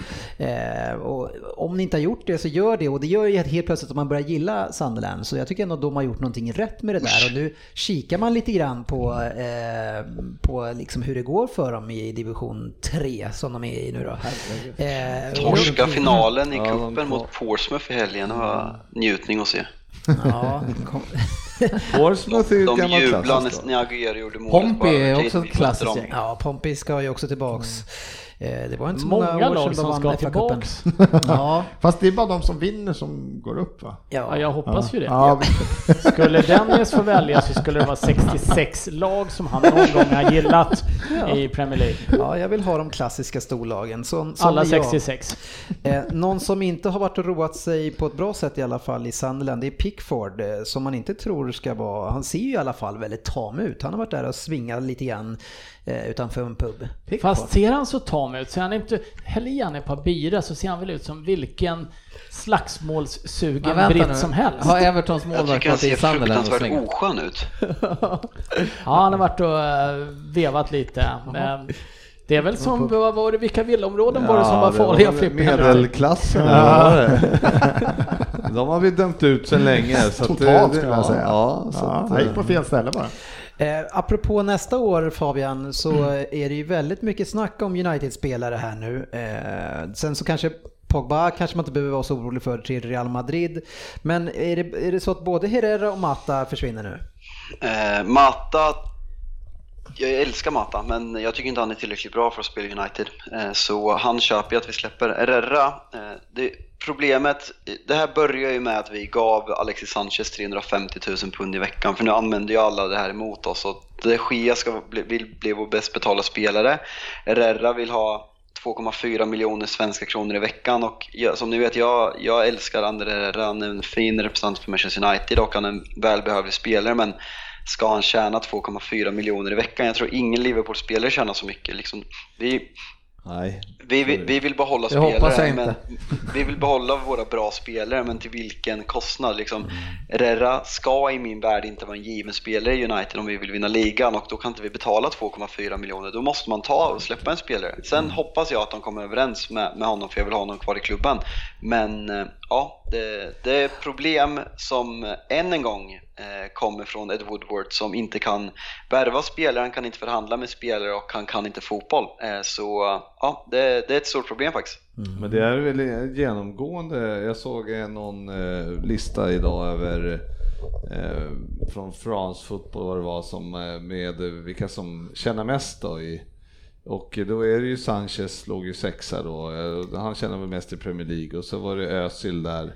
och, om ni inte har gjort det så gör det. Och det gör ju helt plötsligt att man börjar gilla Sunderland. Så jag tycker ändå att de har gjort någonting rätt med det där. Och nu kikar man lite grann på, på liksom hur det går för dem i division 3 som de är i nu då. Torska finalen i cupen mot Portsmouth i helgen var njutning att se. Ja, <laughs> Portsmouth är ju De, de jublade när Agüero gjorde målet. Pompey är också ett klassiskt gäng. Ja, Pompey ska ju också tillbaks. Eh, Det var inte så Många många, år lag sedan som ska tillbaks. <laughs> Ja, Fast det är bara de som vinner som går upp va? Ja, jag hoppas ju det. Ja, <laughs> Skulle Dennis få välja så skulle det vara 66 lag som han någon gång har gillat <laughs> i Premier League. ja, jag vill ha de klassiska storlagen. Som, som Alla är jag. 66. Eh, någon som inte har varit och roat sig på ett bra sätt i alla fall i Sunderland, det är Pickford, eh, som man inte tror ska vara, han ser ju i alla fall väldigt tam ut. Han har varit där och svingat lite grann eh, utanför en pub. Pickford. Fast ser han så tam ut, ser han inte, häll i han ett par bira så ser han väl ut som vilken slagsmålssugen britt nu. som helst. Har Evertons Jag målvakt tycker han varit i ser Sunderland och fruktansvärt slängt? oskön ut. <laughs> Ja, han har varit och eh, vevat lite. Men det är väl som, vad var det, vilka villaområden var det som var det farliga Frippe? Medelklassen, ja. <laughs> De har vi dömt ut sedan länge. Så att, Totalt det- skulle jag ja, säga. Ja, så ja, att, han gick på fel ställe bara. Eh, apropå nästa år Fabian, så är det ju väldigt mycket snack om United-spelare här nu. Eh, sen så kanske Pogba kanske man inte behöver vara så orolig för till Real Madrid. Men är det, är det så att både Herrera och Mata försvinner nu? Eh, Mata, jag älskar Mata, men jag tycker inte han är tillräckligt bra för att spela United. Eh, så han köper jag att vi släpper. Herrera, eh, det, problemet, det här börjar ju med att vi gav Alexis Sanchez 350 000 pund i veckan, för nu använder ju alla det här emot oss. Och de Gia ska bli, vill bli vår bäst betalda spelare. Herrera vill ha 2,4 miljoner svenska kronor i veckan och jag, som ni vet, jag, jag älskar Ander Herrera. Han är en fin representant för Manchester United och han är en välbehövlig spelare men ska han tjäna 2,4 miljoner i veckan? Jag tror ingen Liverpool-spelare tjänar så mycket. Liksom, vi, nej vi, vi, vi vill behålla hoppas spelare, jag men vi vill behålla våra bra spelare, men till vilken kostnad? Liksom, Herrera ska i min värld inte vara en given spelare i United om vi vill vinna ligan och då kan inte vi betala 2,4 miljoner. Då måste man ta och släppa en spelare. Sen hoppas jag att de kommer överens med, med honom för jag vill ha honom kvar i klubben. Men eh, ja, det, det är problem som eh, än en gång eh, kommer från Ed Woodward som inte kan värva spelare, han kan inte förhandla med spelare och han kan inte fotboll. Eh, så ja, det, det är ett stort problem faktiskt. Mm. Men det är väl genomgående, jag såg någon eh, lista idag över eh, från France Football vad det var som eh, med vilka som tjänar mest då i och då är det ju Sanchez låg ju sexa då, eh, han tjänar väl mest i Premier League och så var det Özil där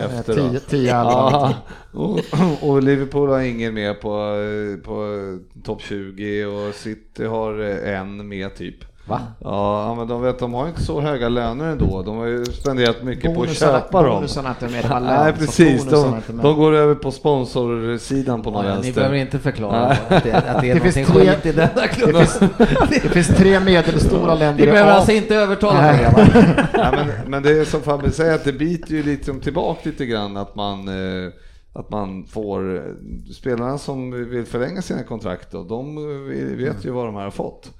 efter då. Tio, tio. Ja, och, och Liverpool har ingen med på, eh, på topp 20 och City har eh, en med typ. Va? Ja, men de vet, de har inte så höga löner ändå. De har ju spenderat mycket på att Bonusarna- köpa dem. bonusarna är med, de har lön, Nej, så precis. bonusarna är De, de går över på sponsorsidan på någon Ja, ni behöver vänster. inte förklara att det, att det är <laughs> <laughs> Det finns tre- skit i denna klubben. Det finns tre medelstora länder Vi i behöver alltså inte övertala mig. Ja, <laughs> men, men det är som Fabbe säger, att det biter ju liksom tillbaka lite grann att man eh, att man får eh, spelarna som vill förlänga sina kontrakt då, de eh, vet ju vad de här har fått.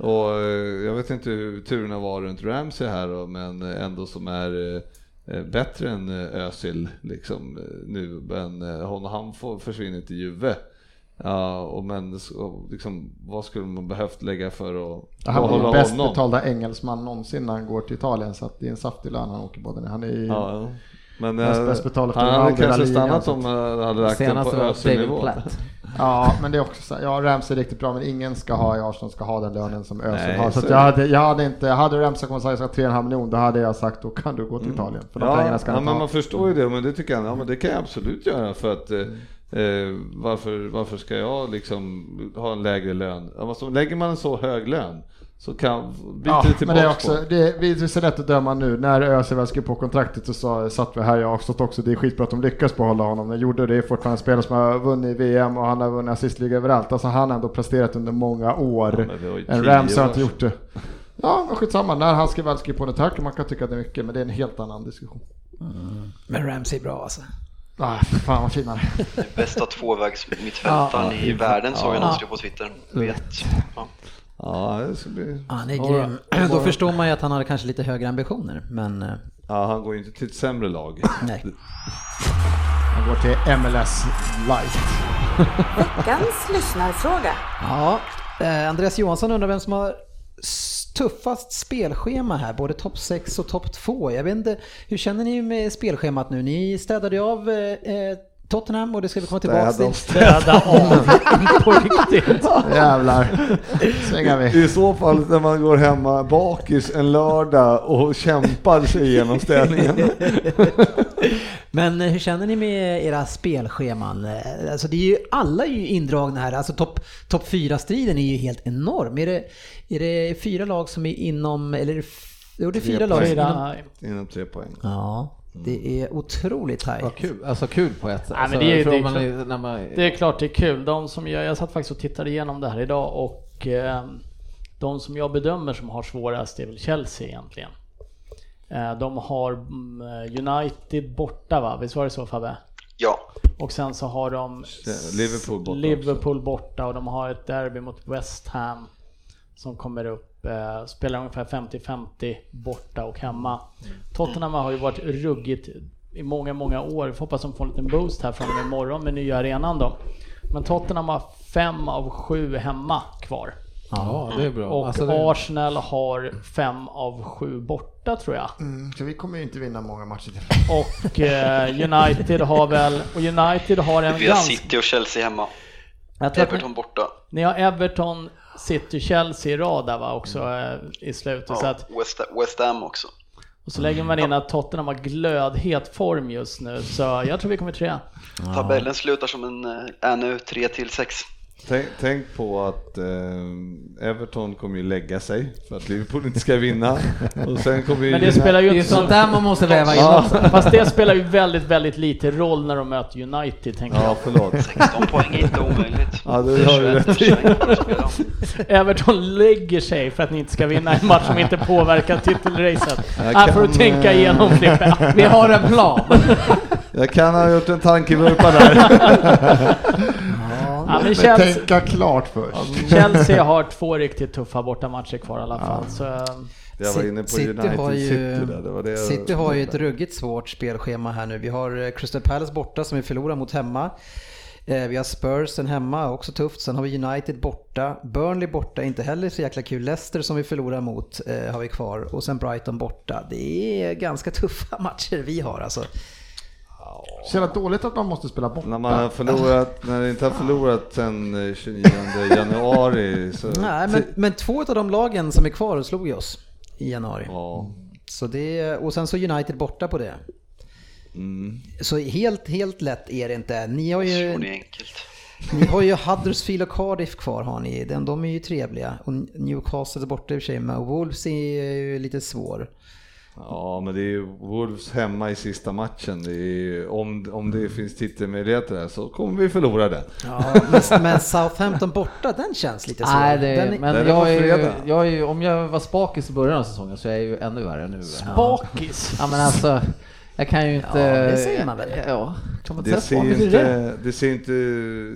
Och eh, jag vet inte hur turerna var runt Ramsey här då, men ändå som är eh, eh, bättre än Özil liksom nu, men hon, han får, försvinner till Juve. Ja, och men så, liksom, vad skulle man behövt lägga för att Han var behålla den bäst honom? betalda engelsman någonsin när han går till Italien så att det är en saftig lön han åker både. Han är ju Ja, ja. Men Mest- eh, bäst efter han hade kanske stannat om han hade lagt den Senast på Özil-nivå. Ja, men det är också så här, ja Ramsey är riktigt bra men ingen ska ha i Arsenal ska ha den lönen som Özil har. Så så jag, det. hade, jag hade inte, hade Ramsey kommit och sagt att jag ska ha 3,5 miljoner då hade jag sagt då kan du gå till Italien. För de Ja, pengarna ska ja men man förstår ju det, men det tycker jag, ja men det kan jag absolut göra för att eh, eh, varför, varför ska jag liksom ha en lägre lön? Alltså, lägger man en så hög lön så kan, biter Ja, det men tillbaka det är också, på. det, vi det är så lätt att döma nu. När väl skrev på kontraktet så sa, satt vi här, jag har stått också, det är skitbra att de lyckas behålla honom. De gjorde det, är fortfarande en spelare som har vunnit VM och han har vunnit assistliga överallt. Alltså han har ändå presterat under många år. Ja, en Ramsey har inte gjort det. Ja, men skitsamma. När han ska väl skriva på kontrakt man kan tycka att det är mycket, men det är en helt annan diskussion. Men Ramsey är bra alltså. Ah, fan vad finare. Bästa tvåvägs mittfältaren i världen såg jag någon Ja. skrev på Twitter. Vet. Ja. Ja, det ska bli... Han är grym. ja. Då förstår man ju att han hade kanske lite högre ambitioner, men eh, ja, han går ju inte till ett sämre lag. nej. Han går till MLS light. Veckans lyssnarfråga. Ja, eh, Andreas Johansson undrar vem som har tuffast spelschema här, både topp 6 och topp 2. Jag vet inte, hur känner ni med spelschemat nu? Ni städade av eh, eh, Tottenham och det ska vi komma tillbaka till. Städa av <laughs> på riktigt. Jävlar. Svingar vi. I så fall när man går hemma bakis en lördag och kämpar sig igenom städningen. <laughs> Men eh, hur känner ni med era spelscheman? Eh, Alltså det är ju, alla är ju indragna här, alltså topp top 4-striden är ju helt enorm. Är det, är det fyra lag som är inom, eller är det f- jo, det är fyra lag inom... Inom tre poäng. Ja, det är otroligt tajt. Vad kul, alltså kul på ett sätt. Alltså, det är ju- för det är om man klart- är- när man, Det är klart det är kul. De som jag, jag satt faktiskt och tittade igenom det här idag och eh, de som jag bedömer som har svårast är väl Chelsea egentligen. Eh, de har mm, United borta va? Visst var det så Fabbe? Ja, Och sen så har de Liverpool borta Liverpool borta och de har ett derby mot West Ham som kommer upp. Eh, spelar ungefär 50-50 borta och hemma. Tottenham har ju varit ruggigt i många, många år. Vi får hoppas de får en liten boost här från imorgon med nya arenan då. Men Tottenham har fem av sju hemma kvar. ja, det är bra. Och Alltså, det, Arsenal har fem av sju borta tror jag. Mm, så vi kommer ju inte vinna många matcher till. Och eh, United har väl, och United har en vi har ganska... City och Chelsea hemma. Ni- Everton borta. Ni har Everton, City, Chelsea i rad där va också eh, i slutet. Så Ja, att, West, West Ham också. och så lägger man in att Tottenham har glödhet form just nu. Så jag tror vi kommer trea. Tabellen slutar som en, eh, är nu 3 till 6. Tänk, tänk på att eh, Everton kommer ju lägga sig för att Liverpool inte ska vinna. Och sen kommer ju Men det United- spelar ju inte så... sånt där man måste väva in Ja, också. fast det spelar ju väldigt, väldigt lite roll när de möter United tänker Ja, jag. förlåt. 16 poäng är inte omöjligt. Ja, det har du rätt i. 21 poäng kvar att spela. Everton lägger sig för att ni inte ska vinna en match som inte påverkar titelracet. Jag Här får du tänka eh, igenom Frippe. Vi har en plan. Jag kan ha gjort en tankevurpa där. <laughs> Ja, men Men Chelsea, tänka klart först. Chelsea har två riktigt tuffa bortamatcher kvar i alla fall. Så, eh, Jag var inne på City United har ju, City där. Det var det City har ju ett ruggigt svårt spelschema här nu. Vi har eh, Crystal Palace borta som vi förlorar mot hemma. Eh, Vi har Spursen hemma, också tufft. Sen har vi United borta. Burnley borta, inte heller så jäkla kul. Leicester som vi förlorar mot eh, har vi kvar. Och sen Brighton borta. Det är ganska tuffa <laughs> matcher vi har alltså. Så jävla dåligt att man måste spela borta. När man har förlorat, när det inte har förlorat sen eh, 29 januari så... Nej, men, men två av de lagen som är kvar slog ju oss i januari. Ja. Så det, och sen så United borta på det. Mm. Så helt, helt lätt är det inte. Ni har ju... Tror ni enkelt. Ni har ju Huddersfield och Cardiff kvar har ni. De, de är ju trevliga. Och Newcastle är borta i och för sig, men Wolves är ju lite svår. Ja, men det är ju Wolves hemma i sista matchen. Det är, ju- om, om det finns titelmöjligheter där så kommer vi förlora den. Ja, men, men Southampton borta, den känns lite svår. Nej, det, den men Den jag är, ju, jag är ju, om jag var spakis i början av säsongen så är jag ju ännu värre nu. bakis. Ja men alltså, jag kan ju inte... Ja, det säger man väl. Ja, Det ser, inte, det ser inte,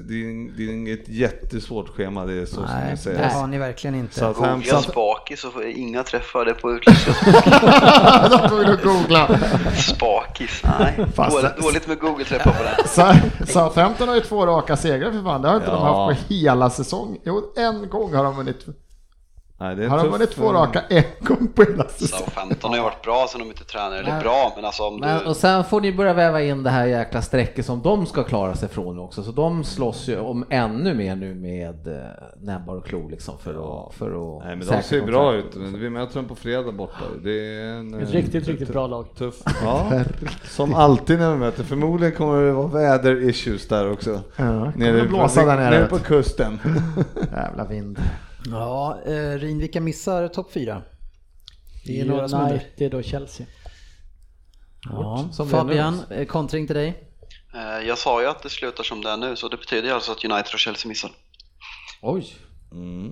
det är, det är inget jättesvårt schema det är så som nej, jag det säger. har ni verkligen inte. Så att- Googla Spaki så får inga träffar det på utländska <laughs> Då får du googla. Spakis. <laughs> Nej, Fast- dåligt, dåligt med Google-träffar på det. Southampton har ju två raka segrar för fan. Det har inte de Ja. haft på hela säsongen. Jo, en gång har de vunnit. Nej, det är en Har de vunnit två raka en gång på hela säsongen? Southampton har ju varit bra sen de inte tränar, eller bra, men alltså om Men, du... och sen får ni börja väva in det här jäkla strecket som de ska klara sig från också. Så de slåss ju om ännu mer nu med eh, näbbar och klor liksom för att, för att Nej men de ser bra ut. Vi möter dem på fredag borta. Det är en... Ett eh, riktigt, riktigt bra lag. Tuff. <laughs> Ja, som alltid när vi möter. Förmodligen kommer det vara väder-issues där också. Ja, Nere, det blåsa på, där nere, nere på kusten. <laughs> Jävla vind. Ja, eh, Rin, vilka missar topp fyra? Det är några som. United och Chelsea. Ja. som. Fabian, eh, kontring till dig. Eh, Jag sa ju att det slutar som det är nu, så det betyder ju alltså att United och Chelsea missar. Oj!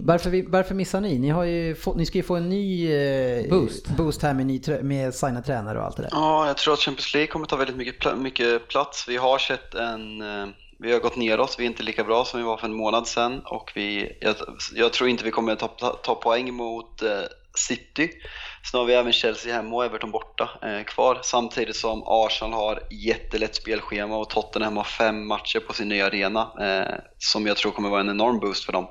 Varför, vi- varför missar ni? Ni, har ju fått, ni ska ju få en ny eh, Boost. boost här med, ny, med signa tränare och allt det där. Ja, jag tror att Champions League kommer ta väldigt mycket, pla- mycket plats. Vi har sett en... eh, Vi har gått neråt, vi är inte lika bra som vi var för en månad sedan och vi, jag, jag tror inte vi kommer ta, ta, ta poäng mot eh, City. Sen har vi även Chelsea hemma och Everton borta eh, kvar samtidigt som Arsenal har jättelätt spelschema och Tottenham har fem matcher på sin nya arena eh, som jag tror kommer vara en enorm boost för dem.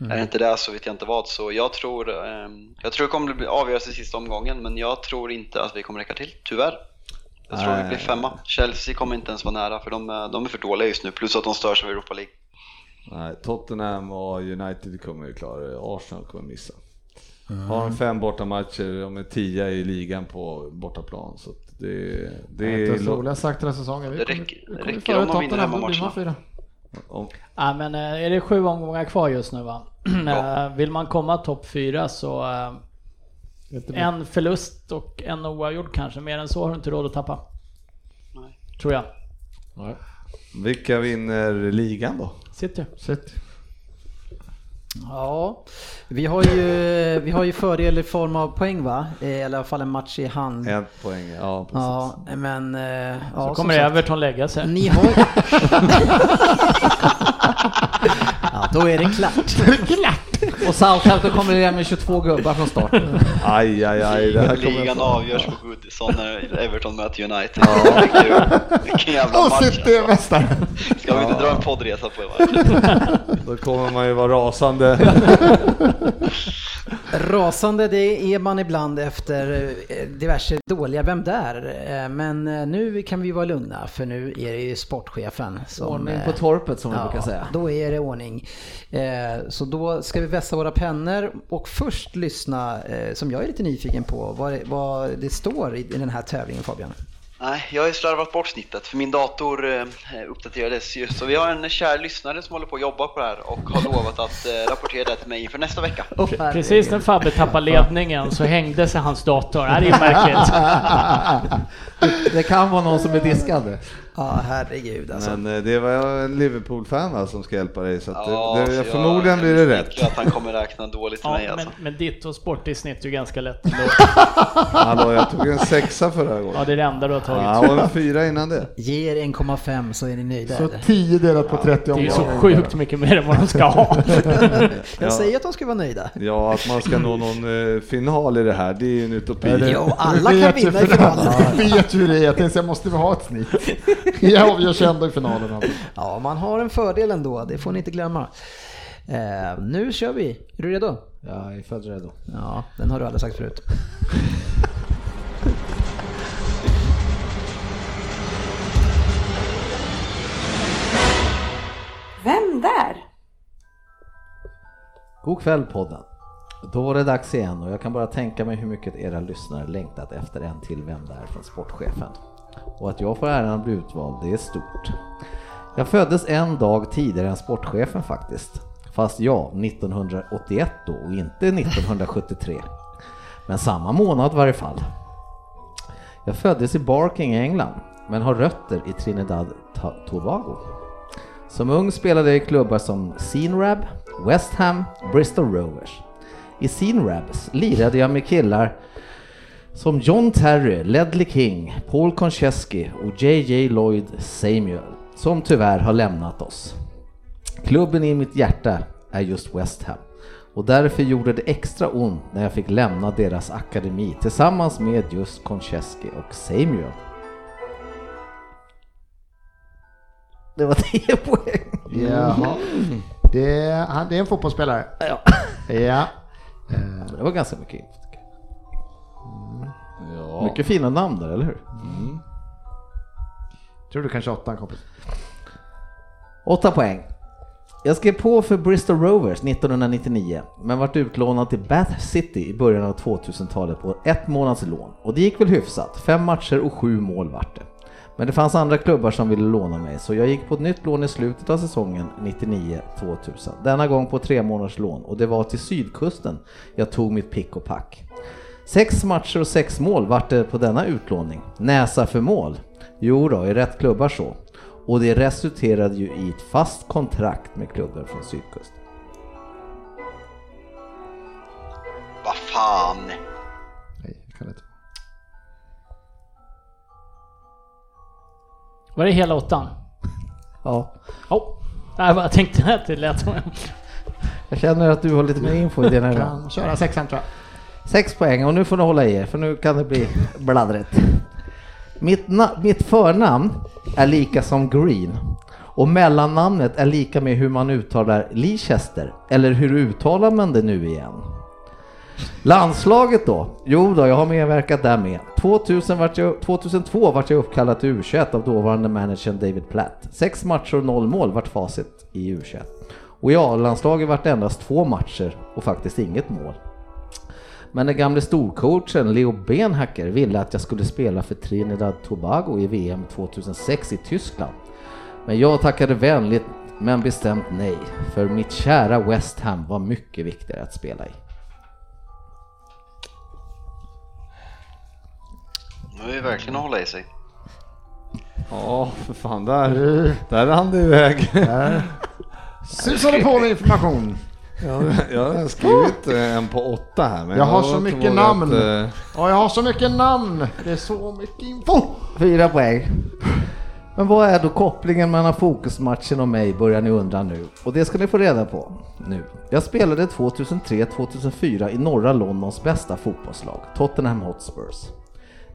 Är det inte det så vet jag inte vad. Så jag tror, eh, jag tror det kommer avgöras i sista omgången men jag tror inte att vi kommer räcka till, tyvärr. Jag tror vi blir femma. Chelsea kommer inte ens vara nära för de, är- de är för dåliga just nu, plus att de störs av Europa League. Nej, Tottenham och United kommer ju klara det. Arsenal kommer missa. Har de fem bortamatcher, de är tia i ligan på bortaplan. Så att det, det Det är inte så är... roliga sagt den här säsongen. Vi Det kommer- räcker- vi det kommer räcker om de vinner hemmamatcherna. fyra. om- Ja, men eh, är det sju omgångar kvar just nu va? Ja. Eh, Vill man komma topp fyra så eh. En förlust och en oavgjord kanske. Mer än så har du inte råd att tappa. Nej. Tror jag. Vilka vinner ligan då? City. Shit. Ja, vi har ju, vi har ju fördel i form av poäng va? Eh, Eller i alla fall en match i hand. En poäng, ja precis. Ja, men... eh, Ja, Så kommer Everton lägga sig. Ni har <laughs> Ja, då är det klart. <laughs> Och Southampton kommer ner med 22 gubbar från start. Aj, aj, aj. Det här kommer Ligan avgörs på Goodison när Everton möter United. Herregud, Vilken jävla Och match City är mästare. Ska vi inte dra en poddresa på matchen? <laughs> Då kommer man ju vara rasande. <laughs> Rasande det är man ibland efter eh, diverse dåliga Vem där? Eh, Men eh, nu kan vi vara lugna för nu är det ju sportchefen som... Ordning på torpet som vi Ja, brukar säga. då är det ordning. Så då ska vi vässa våra pennor och först lyssna, eh, som jag är lite nyfiken på, vad det, vad det står i i den här tävlingen Fabian. Nej, jag har ju slarvat bort snittet för min dator eh, uppdaterades ju. Så vi har en kär lyssnare som håller på att jobba på det här och har lovat att eh, rapportera det till mig inför nästa vecka. Herregud. Precis när Fabbe tappade ledningen så hängde sig hans dator. Det är ju märkligt. <laughs> Det kan vara någon som är diskad. Ja, herregud alltså. Men eh, det var en Liverpool-fan va, som ska hjälpa dig så att Ja, det, så det, jag- förmodligen blir det jag rätt. misstänker att han kommer räkna dåligt till Ja, mig men, alltså. men ditt och sport i snitt är ju ganska lätt ändå. <laughs> Hallå, jag tog en sexa förra Ja, gången. det är det enda du har tagit. Ja, och en fyra innan det. Ge er 1,5 så är ni nöjda. Så eller? 10 delat på 30 Det är så sjukt mycket mer än vad de ska ha. <laughs> <laughs> Jag säger att de ska vara nöjda. Ja, att man ska nå någon eh, final i det här, det är ju en utopi. Ja, det- Jo, alla kan vinna i finalen. Vi vet ju hur det är, jag tänkte jag måste vi ha ett snitt. Jag avgörs ändå i finalen. alltså. Ja, man har en fördel ändå, det får ni inte glömma. Eh, nu kör vi. Är du redo? Jag är född redo. Ja, den har du aldrig sagt förut. Vem där? God kväll podden. Då var det dags igen och jag kan bara tänka mig hur mycket era lyssnare längtat efter en till Vem där från sportchefen. Och att jag får äran att bli utvald, det är stort. Jag föddes en dag tidigare än sportchefen faktiskt. Fast ja, 1981 då och inte 1973. Men samma månad i varje fall. Jag föddes i Barking, England, men har rötter i Trinidad Tobago. Som ung spelade jag i klubbar som Seanrab, West Ham, Bristol Rovers. I Seanrabs lirade jag med killar som John Terry, Ledley King, Paul Konchesky och JJ Lloyd Samuel, som tyvärr har lämnat oss. Klubben i mitt hjärta är just West Ham och därför gjorde det extra ont när jag fick lämna deras akademi tillsammans med just Konchesky och Samuel. Det var 10 <laughs> poäng. Jaha. Det han, det är en fotbollsspelare. Ja. Ja. Det var ganska mycket. Ja. Mycket fina namn där, eller hur? Tror du kanske åttan kompis? 8 poäng. Jag skrev på för Bristol Rovers 1999, men vart utlånad till Bath City i början av 2000-talet på ett månads lån. Och det gick väl hyfsat, fem matcher och sju mål vart det. Men det fanns andra klubbar som ville låna mig, så jag gick på ett nytt lån i slutet av säsongen 99-2000. Denna gång på tre månaders lån och det var till sydkusten jag tog mitt pick och pack. Sex matcher och sex mål vart det på denna utlåning. Näsa för mål? Jo då, i rätt klubbar så. Och det resulterade ju i ett fast kontrakt med klubben från sydkusten. Vad fan! Nej, jag kan inte. Var det hela åttan? <laughs> Ja, Ja. Nej, jag tänkte att det lät som... jag känner att du har lite mer info i dina ögon. Kan köra sexan tror jag. Sex poäng och nu får ni hålla i er för nu kan det bli bladdret. Mitt, mitt förnamn är lika som Green och mellannamnet är lika med hur man uttalar Leicester eller hur uttalar man det nu igen? Landslaget då? Jo då, jag har medverkat där med. 2000 vart jag, 2002 vart jag uppkallad till U21 av dåvarande managern David Platt. Sex matcher och noll mål vart facit i U21. Och i A-landslaget vart det endast två matcher och faktiskt inget mål. Men den gamle storcoachen Leo Benhacker ville att jag skulle spela för Trinidad Tobago i VM 2006 i Tyskland. Men jag tackade vänligt men bestämt nej, för mitt kära West Ham var mycket viktigare att spela i. Nu är verkligen att hålla i sig. Ja, för fan där, där rann det iväg. Susade på med information. Jag, jag har skrivit eh, en på åtta här. Men Jag har har så mycket namn. eh, Ja, jag har så mycket namn. Det är så mycket info. Fyra poäng. Men vad är då kopplingen mellan fokusmatchen och mig börjar ni undra nu. Och det ska ni få reda på nu. Jag spelade 2003-2004 i norra Londons bästa fotbollslag, Tottenham Hotspurs.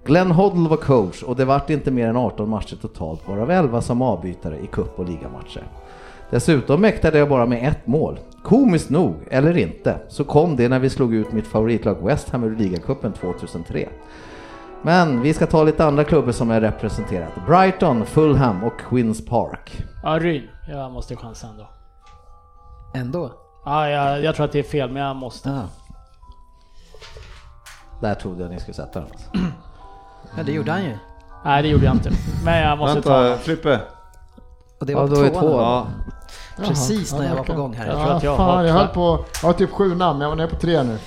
Glenn Hoddle var coach och det vart inte mer än 18 matcher totalt, varav 11 som avbytare i cup och ligamatcher. Dessutom mäktade jag bara med ett mål. Komiskt nog, eller inte, så kom det när vi slog ut mitt favoritlag West Ham ur ligacupen 2003. Men vi ska ta lite andra klubbar som är representerat. Brighton, Fulham och Queens Park. Ja, Ryn. Jag måste chansa ändå. Ändå? Ja, jag, jag tror att det är fel, men jag måste. Ja. Där trodde jag ni skulle sätta den. <clears throat> Alltså. ja, det gjorde han ju. Nej, det gjorde jag inte. Men jag måste ta Vänta, den. Frippe. Och det Ja, var då är tvåan. två. Ja, Precis när ja, jag var på gång här. Jag tror Ja, att jag fan, har jag höll på, jag har typ sju namn, jag var nere på tre nu.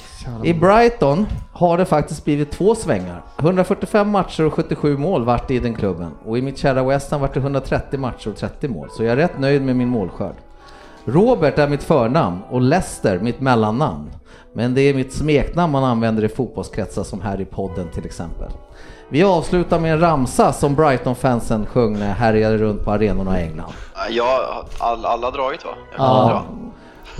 I Brighton har det faktiskt blivit två svängar. 145 matcher och 77 mål vart det i den klubben. Och i mitt kära West Ham vart det 130 matcher och 30 mål. Så jag är rätt nöjd med min målskörd. Robert är mitt förnamn och Lester mitt mellannamn. Men det är mitt smeknamn man använder i fotbollskretsar som här i podden till exempel. Vi avslutar med en ramsa som Brighton-fansen sjöng när härjade runt på arenorna i England. Ja, all, alla dragit va? Ja. dra.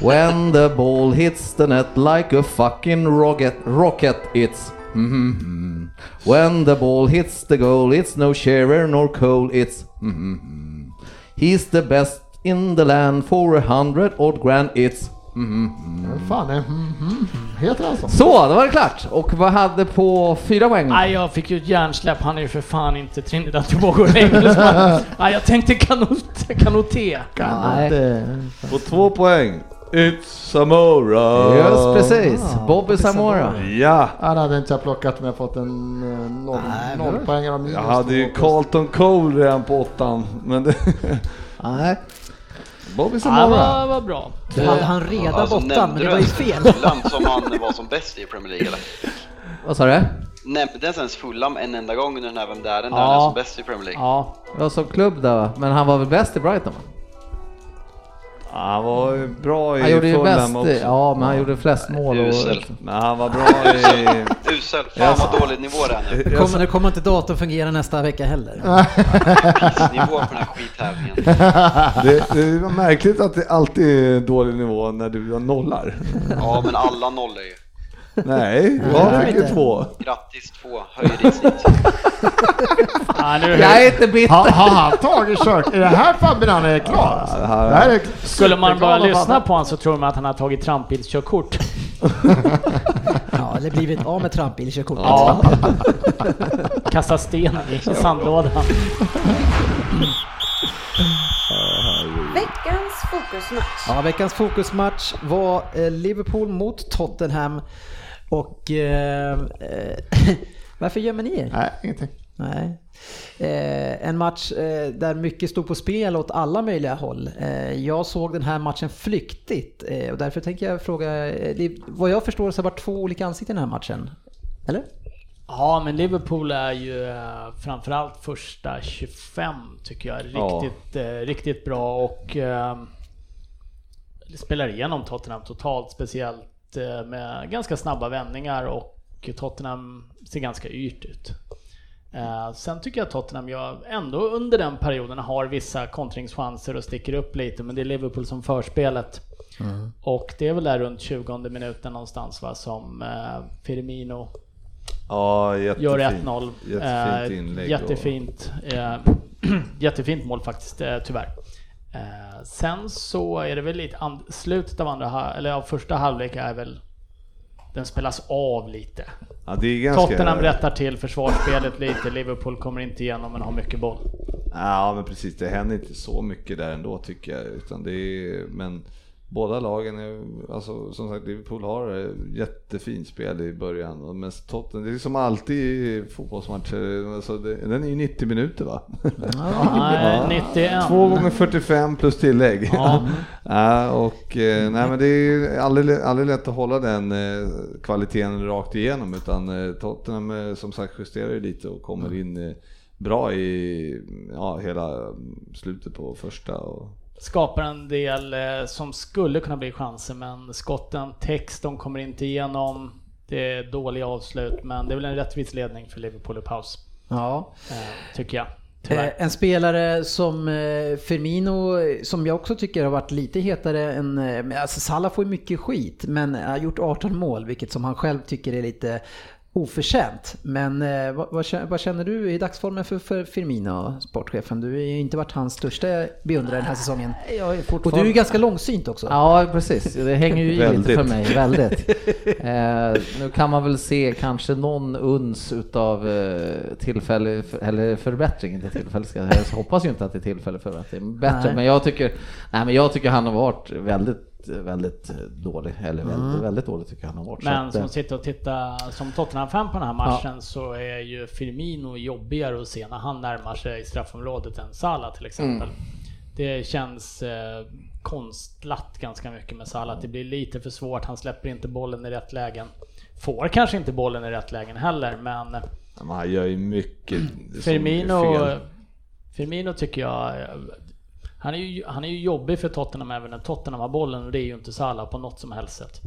When the ball hits the net like a fucking rocket, rocket it's mm When the ball hits the goal it's no Shearer nor Cole it's mm He's the best in the land for a hundred odd grand it's Vad fan är mm, mm, heter han så? Så, då var det klart! Och vad hade på fyra poäng? Nej, jag fick ju ett hjärnsläpp. Han är ju för fan inte Trinidad Tobago engelsman. <laughs> Nej, jag tänkte kanot, kanoté. Nej. Det, på två poäng. It's Samora. Just precis, Ah, Bobby Bobby Samora. Samora. Ja, han hade inte jag plockat men jag fått en eh, noll, Nej, noll men- poäng av minus. jag hade ju. Carlton Cole redan på åttan. Men det... Nej. Bobby Ja, Samora. var, var bra. Då hade han redan Alltså, borta, men nämnde det var ju ens fel. Fulham som han var som bäst i Premier League eller? <laughs> Vad sa du? Nämndes ens Fulham en enda gång under den här Vem där? Där Ja. han är som bäst i Premier League? Ja, Ja, som klubb då, men han var väl bäst i Brighton va? Ja, Han var ju bra i Han gjorde Fulham bäst, också. ja men han gjorde flest mål och... Usel. Men han var bra i... <laughs> Usel. Fan vad dålig nivå det är nu. Det kommer, det kommer inte datorn fungera nästa vecka heller. <laughs> Pissnivå på den här skittävlingen. <laughs> Det, det var märkligt att det alltid är dålig nivå när du nollar. Ja men alla nollor ju. Nej, Ja, jag fick ju inte. två. Grattis två, höjer ditt snitt. <laughs> ja Jag är inte bitter! Har, har han tagit kört? Är det här Fabben han är klar? Det här- Det här är Skulle man bara lyssna på honom så tror man att han har tagit trampbilskörkort. <laughs> Ja, eller blivit av med trampbilkörkortet. Ja. Kasta sten i sandlådan. Veckans fokusmatch. Ja, veckans fokusmatch var eh, Liverpool mot Tottenham. Och... Eh, eh, <laughs> varför gömmer ni er? Nej, ingenting. Nej. Eh, en match eh, där mycket stod på spel åt alla möjliga håll. Eh, jag såg den här matchen flyktigt eh, och därför tänker jag fråga, eh, det, vad jag förstår så har det varit två olika ansikten i den här matchen. Eller? Ja, men Liverpool är ju eh, framförallt första 25 tycker jag Ja. riktigt, eh, riktigt bra och eh, spelar igenom Tottenham totalt, speciellt eh, med ganska snabba vändningar och Tottenham ser ganska yrt ut. Eh, sen tycker jag att Tottenham gör, ändå under den perioden har vissa kontringschanser och sticker upp lite, men det är Liverpool som för spelet. Och det är väl där runt 20 minuten någonstans va, som eh, Firmino Ja. Gör 1-0. Jättefint Eh, inlägg. Jättefint. Eh, <clears throat> jättefint mål faktiskt, eh, tyvärr. Eh, sen så är det väl lite slutet av andra, eller av första halvlek är väl den spelas av lite. Ja, det är ganska... Tottenham rättar till försvarsspelet lite, Liverpool kommer inte igenom men har mycket boll. Ja men precis, det händer inte så mycket där ändå tycker jag. Utan det är, men båda lagen, är, alltså, som sagt Liverpool har jättefint spel i början. Men Tottenham, det är som alltid i fotbollsmatcher, alltså det, den är ju 90 minuter va? <laughs> Nej, 91. Två gånger 45 plus tillägg. Ja. <laughs> ja, och eh, nej men det är aldrig, aldrig lätt att hålla den eh, kvaliteten rakt igenom utan eh, Tottenham som sagt justerar ju lite och kommer in bra i ja, hela slutet på första. Och... Skapar en del eh, som skulle kunna bli chanser men skotten, text, de kommer inte igenom. Det är dåliga avslut men det är väl en rättvis ledning för Liverpool i paus. Ja. Eh, tycker jag. Eh, Tyvärr. En spelare som eh, Firmino, som jag också tycker har varit lite hetare än... eh, Alltså Salah får ju mycket skit, men har gjort 18 mål, vilket som han själv tycker är lite oförtjänt. Men eh, vad, vad, känner, vad känner du i dagsformen för, för Firmino, sportchefen? Du har ju inte varit hans största beundrare den här säsongen. Jag är Och fortfarande... du är ju ganska långsynt också. Ja, precis. Det hänger ju i lite för mig, väldigt. <laughs> Eh, nu kan man väl se kanske någon uns utav eh, tillfälle, eller förbättring, inte tillfälle, ska jag, hoppas ju inte att det är tillfälle förbättring, bättre, Nej. men jag tycker, nej men jag tycker han har varit väldigt väldigt dålig, eller väldigt, väldigt dålig tycker jag han har varit. Men som eh, sitter och tittar som Tottenham-fan på den här matchen så är ju Firmino jobbigare att se när han närmar sig straffområdet än Salah till exempel. Mm. Det känns eh, konstlat ganska mycket med Salah. Det blir lite för svårt. Han släpper inte bollen i rätt lägen. Får kanske inte bollen i rätt lägen heller, men Ja, men han gör ju mycket Firmino, fel. Firmino tycker jag, eh, han är, ju, han är ju jobbig för Tottenham även när Tottenham har bollen och det är ju inte Salah på något som helst sätt.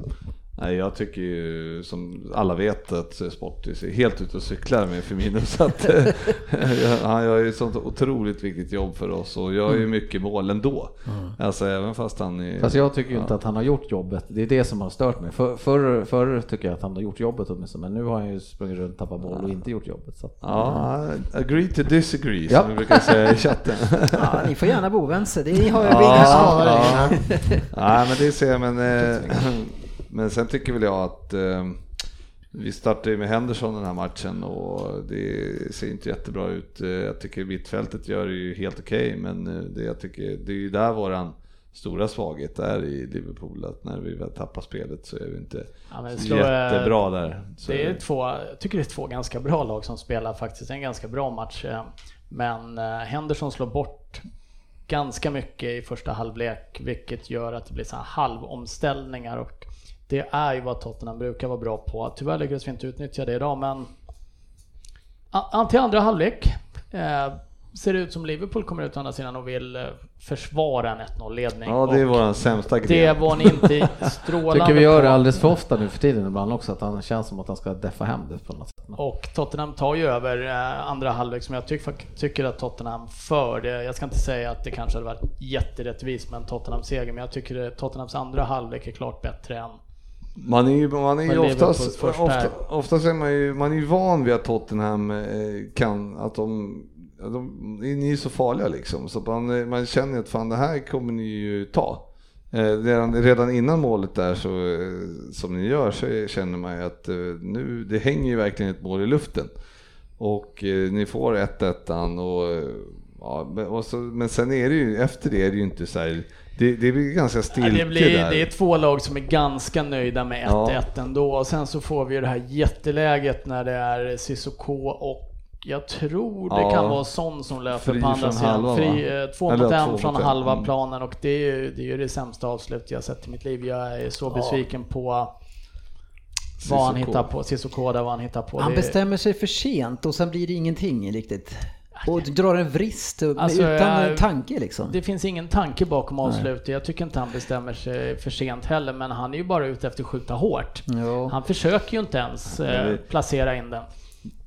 Nej, jag tycker ju som alla vet att Sportis är helt ute och cyklar med Firmino så att eh, <laughs> han gör ju ett sånt otroligt viktigt jobb för oss och gör ju mycket mål ändå. Alltså även fast han är... Fast jag tycker ju inte att han har gjort jobbet. Det är det som har stört mig. För, förr, förr tycker jag att han har gjort jobbet åtminstone, men nu har han ju sprungit runt, tappat boll och inte gjort jobbet. Så Ja, agree to disagree Ja. som vi brukar säga i chatten. <laughs> Ja, ni får gärna bo vänster, det har jag Ja, ja, skadar ja. Nej men det ser jag, men, eh, men sen tycker väl jag att eh, vi startar ju med Henderson den här matchen och det ser inte jättebra ut. Eh, Jag tycker mittfältet gör det ju helt okej men eh, det, jag tycker, det är ju där våran stora svaghet är i Liverpool att när vi väl tappar spelet så är vi inte Ja, men så slå, eh, jättebra där. Så Det är två, jag tycker det är två ganska bra lag som spelar faktiskt. En ganska bra match. Men Henderson slår bort ganska mycket i första halvlek, vilket gör att det blir så här halvomställningar. Och det är ju vad Tottenham brukar vara bra på. Tyvärr lyckades vi inte utnyttja det idag, men till andra halvlek eh, ser det ut som Liverpool kommer ut å andra sidan och vill eh, försvara en 1-0-ledning. Ja det är våran sämsta det gren. var ni inte <laughs> strålande tycker vi gör det alldeles för ofta nu för tiden ibland också, att han känns som att han ska deffa hem det på något sätt. Och Tottenham tar ju över eh, andra halvlek som jag tycker, tycker att Tottenham för. Det, jag ska inte säga att det kanske hade varit jätterättvist med en Tottenham-seger, men jag tycker att Tottenhams andra halvlek är klart bättre än Man är ju, man är ju oftast, ofta, oftast är man ju, man är ju van vid att Tottenham eh, kan, att de, de ni är ju så farliga liksom. Så man, eh, man känner att fan det här kommer ni ju ta. Eh, redan, redan innan målet där så, som ni gör så känner man ju att nu, det hänger ju verkligen ett mål i luften. Och ni får 1-1 och, ja, men- och så, men sen är det ju, efter det är det ju inte så här, det, det blir ganska Ja, stiltje det, blir, där. det är två lag som är ganska nöjda med 1-1 Ja. ändå. Och sen så får vi ju det här jätteläget när det är Sissoko och jag tror det Ja. kan vara Son som löper Fri på andra sidan. halva, va? Fri, eh, två Eller mot en från en. halva Mm. planen och det är ju det, är ju det sämsta avslut jag sett i mitt liv. Jag är så besviken på vad han hittar på. Sissoko där vad han hittar på. Han Det- bestämmer sig för sent och sen blir det ingenting riktigt. Och drar en vrist Alltså, utan jag- tanke liksom. Det finns ingen tanke bakom avslutet. Jag tycker inte han bestämmer sig för sent heller, men han är ju bara ute efter att skjuta hårt. Jo. Han försöker ju inte ens eh, placera in den.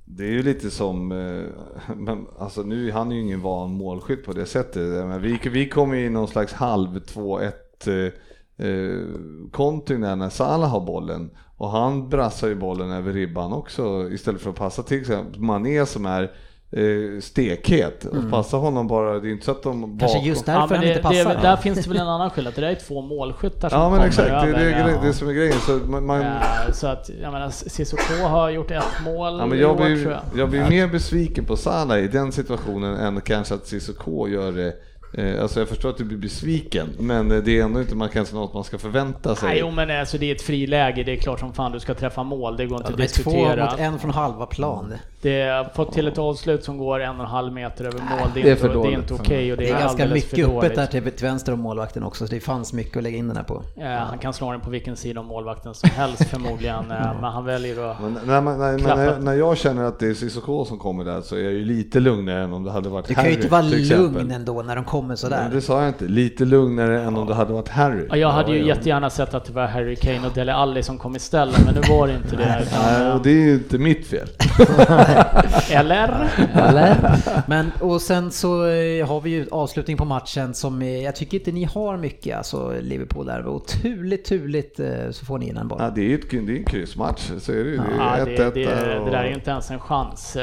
Det är ju lite som, eh, <laughs> men alltså nu, han är ju ingen van målskytt på det sättet. Men vi, vi kommer ju i någon slags halv 2-1 eh, eh, kontring där när Salah har bollen. Och han brassar ju bollen över ribban också istället för att passa till exempel Mané som är eh, stekhet. Och passa honom bara, det är inte så att de Mm. Kanske bakom- just Ja, därför men han det, inte passar. det, där finns det väl en annan skillnad, det där är två målskyttar som Ja men exakt, det är det, ja. grej- det som är grejen. Så man, man, Eh, Så att, jag menar, Cissoko har gjort ett mål Ja, men jag, år, tror blir, jag. jag blir mer besviken på Salah i den situationen än kanske att Cissoko gör det. Eh, Alltså jag förstår att du blir besviken, men eh, det är ändå inte man kanske något man ska förvänta sig. Nej, jo, men alltså, det är ett friläge, det är klart som fan du ska träffa mål, det går inte Ja, att är två diskutera. mot en från halva plan. Det har fått till ett avslut som går en och en halv meter över mål, det är, Det är inte, för det är inte okej och det Det är, är ganska mycket öppet där till, till vänster om målvakten också, så det fanns mycket att lägga in den här på. Eh, han kan slå den på vilken sida om målvakten som helst <laughs> förmodligen, eh, men han väljer att... Men när, man, när, när, när jag känner att det är Cissoko som kommer där så är jag ju lite lugnare än om det hade varit Du kan Harry ju inte vara lugn ändå när de kommer Men sådär. det sa jag inte, lite lugnare än om det hade varit Harry. Ja, jag hade ju jättegärna sett att det var Harry Kane och Dele Alli som kom istället, men nu var det inte det. Nej, och det är ju inte mitt fel. <laughs> Eller? Eller? <laughs> Men och sen så eh, har vi ju avslutning på matchen som eh, jag tycker inte ni har mycket, alltså Liverpool där. Och turligt, turligt eh, så får ni in en boll. Ja, det är ju ett, det är en kryssmatch, så är det ju. Det Ja, är det, 1-1 det, det där är ju inte ens en chans.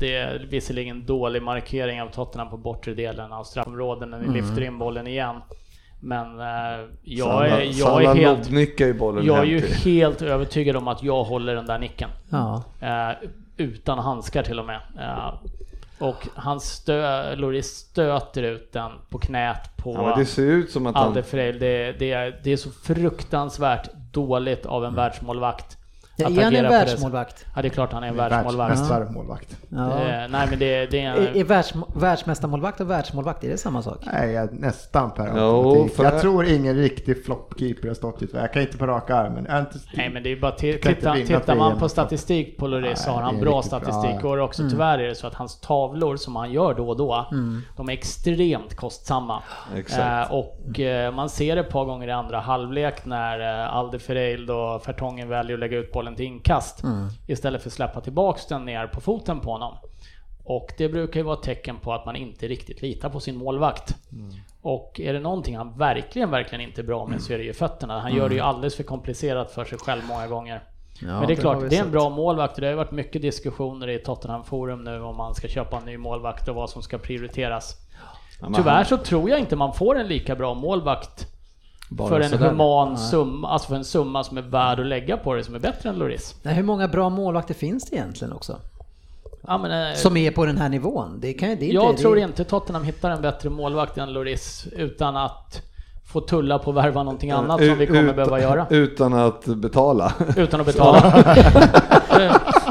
Det är visserligen dålig markering av Tottenham på bortre delen av straffområdet när ni Mm. lyfter in bollen igen. Men eh, jag Salah- är, jag är helt... ju bollen Jag är ju helt övertygad om att jag håller den där nicken. Ja. Eh, utan handskar till och med. Eh, och han stö, Loris stöter ut den på knät på Ja, det ser ut som att han... Det, det, är, det är så fruktansvärt dåligt av en världsmålvakt. Ja, att är han en det världsmålvakt? Ja, det är klart han är en Världs, världsmålvakt. mästarmålvakt. Ja. Det, nej, men det, det är... Är, är världs, världsmästarmålvakt och världsmålvakt, är det samma sak? Nej, jag, nästan per Jo, för- Jag tror ingen riktig floppkeeper har stått ett Jag kan inte på raka armen. Inte Nej men det är bara titta, vinna tittar man på statistik på Lloris så har han det bra bra. statistik Ja. och också tyvärr är det så att hans tavlor som han gör då och då, de är extremt kostsamma. Exakt. Eh, och eh, man ser ett par gånger i andra halvlek när eh, Alderfereil och Fertongen väljer att lägga ut bollen till inkast istället för att släppa tillbaks den ner på foten på honom. Och det brukar ju vara ett tecken på att man inte riktigt litar på sin målvakt. Och är det någonting han verkligen, verkligen inte är bra med så är det ju fötterna. Han gör det ju alldeles för komplicerat för sig själv många gånger. Ja, Men det är klart, vi det är en bra målvakt det har ju varit mycket diskussioner i Tottenham Forum nu om man ska köpa en ny målvakt och vad som ska prioriteras. Tyvärr så tror jag inte man får en lika bra målvakt Bara för en sådär. human summa, alltså för en summa som är värd att lägga på det som är bättre än Loris. Nej, hur många bra målvakter finns det egentligen också? Ja, men, eh, Som är på den här nivån? Det kan, det jag inte, tror det, inte Tottenham hittar en bättre målvakt än Loris utan att få tulla på att värva någonting annat som vi kommer Utan- behöva göra. Utan att betala. Utan att betala. <laughs>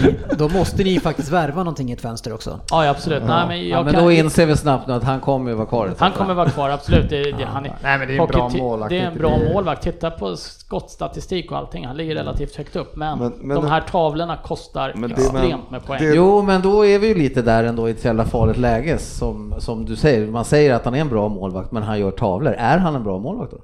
<laughs> Då måste ni faktiskt värva någonting i ett fönster också. ja, absolut. Nej, men jag Ja, men kan, då inser vi snabbt nu att han kommer ju vara kvar. Han kommer vara kvar, absolut. Det, det, han är, Nej, men det är en bra hockey- målvakt. Det är en bra målvakt. Titta på skottstatistik och allting. Han ligger relativt högt upp. Men, Men- men de här tavlorna kostar Men det- extremt men med poäng. det- Jo, men då är vi ju lite där ändå i ett jävla farligt läge som, som du säger. Man säger att han är en bra målvakt, men han gör tavlor. Är han en bra målvakt då?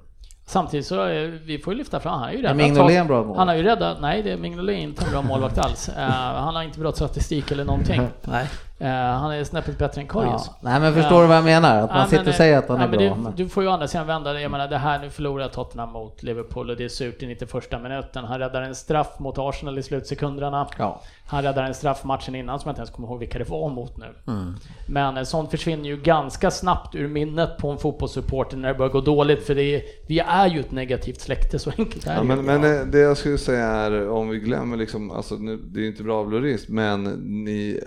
Samtidigt så, eh, vi får ju lyfta fram, han har ju Är räddat... Mignolet bra målvakt? Han har ju räddat, nej det, Mignolet är inte en bra målvakt alls. Eh, han har inte bra statistik eller någonting. <laughs> Nej. Eh, han är snäppet bättre än Ja. Karius. Nej, men förstår du vad jag menar? Att man Ja, sitter men, och säger att han ja, är men bra. men- Du får ju å andra sidan vända det. Jag menar det här, nu förlorar Tottenham mot Liverpool och det är surt i 91 minuten. Han räddar en straff mot Arsenal i slutsekunderna. Ja. Han räddar en straff matchen innan som jag inte ens kommer ihåg vilka det var mot nu. Mm. Men eh, sånt försvinner ju ganska snabbt ur minnet på en fotbollssupporter när det börjar gå dåligt för det är, vi är ju ett negativt släkte, så enkelt är Ja, det men, men eh, det jag skulle säga är, om vi glömmer liksom, alltså nu, det är ju inte bra av Lloris, men ni, eh,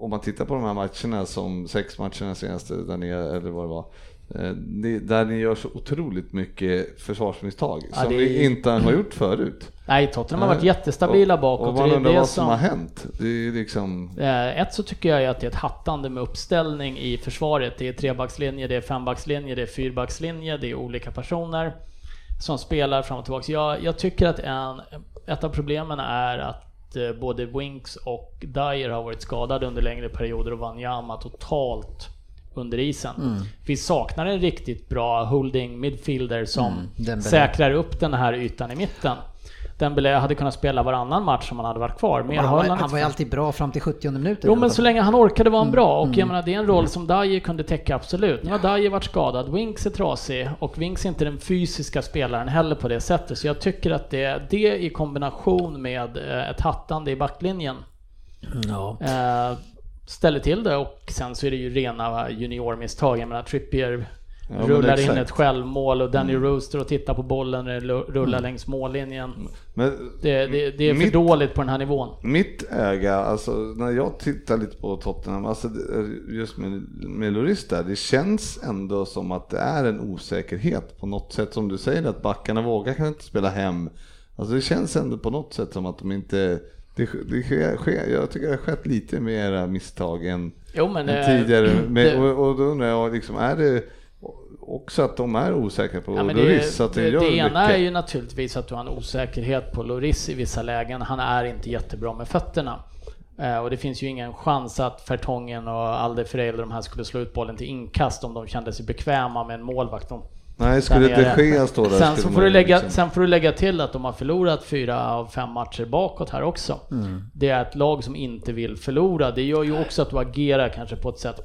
om man tittar på de här matcherna som sex matcherna senaste, där ni, eller vad det var, eh, där ni gör så otroligt mycket försvarsmisstag Ja, som är- ni inte har gjort förut. Nej, Tottenham har varit jättestabila och, bakåt. Och man undrar vad som har hänt. Liksom... Eh, Ett så tycker jag att det är ett hattande med uppställning i försvaret. Det är trebackslinje, det är fembackslinje, det är fyrbackslinje, det är olika personer som spelar fram och tillbaka. Jag, jag tycker att en, ett av problemen är att eh, både Winks och Dyer har varit skadade under längre perioder och Wanyama totalt under isen. Mm. Vi saknar en riktigt bra holding midfielder som Mm, säkrar upp den här ytan i mitten. Dembélé hade kunnat spela varannan match om han hade varit kvar. Mer Han var, han var ju alltid bra fram till 70 minuter. Jo men så länge han orkade var han Mm, bra och jag menar det är en roll som Dyer kunde täcka absolut. Nu har Dyer varit skadad, Winks är trasig och Winks är inte den fysiska spelaren heller på det sättet. Så jag tycker att det, det i kombination med eh, ett hattande i backlinjen Ja. Eh, ställer till det och sen så är det ju rena juniormisstag. Jag menar Trippier Ja, rullar in ett självmål och Danny Rooster och tittar på bollen när rullar längs mållinjen. Men Det, det, det är för Mitt- dåligt på den här nivån. Mitt öga, alltså när jag tittar lite på Tottenham, alltså just med, med Lloris där, det känns ändå som att det är en osäkerhet på något sätt som du säger att backarna vågar kanske inte spela hem. Alltså det känns ändå på något sätt som att de inte, det, det sker, sker, jag tycker det har skett lite mera misstag än, Jo men än eh, tidigare. Men, och, och då undrar jag, liksom, är det också att de är osäkra på Ja, så det, att det, det, gör det ena mycket. är ju naturligtvis att du har en osäkerhet på Loris i vissa lägen. Han är inte jättebra med fötterna. Eh, och det finns ju ingen chans att Fertongen och Alderfereld de här skulle slå ut bollen till inkast om de kände sig bekväma med en målvakt. De, Nej, skulle där nere. de Gea stå där sen, så får du lägga, liksom- sen får du lägga till att de har förlorat fyra av fem matcher bakåt här också. Mm. Det är ett lag som inte vill förlora. Det gör ju också att du agerar kanske på ett sätt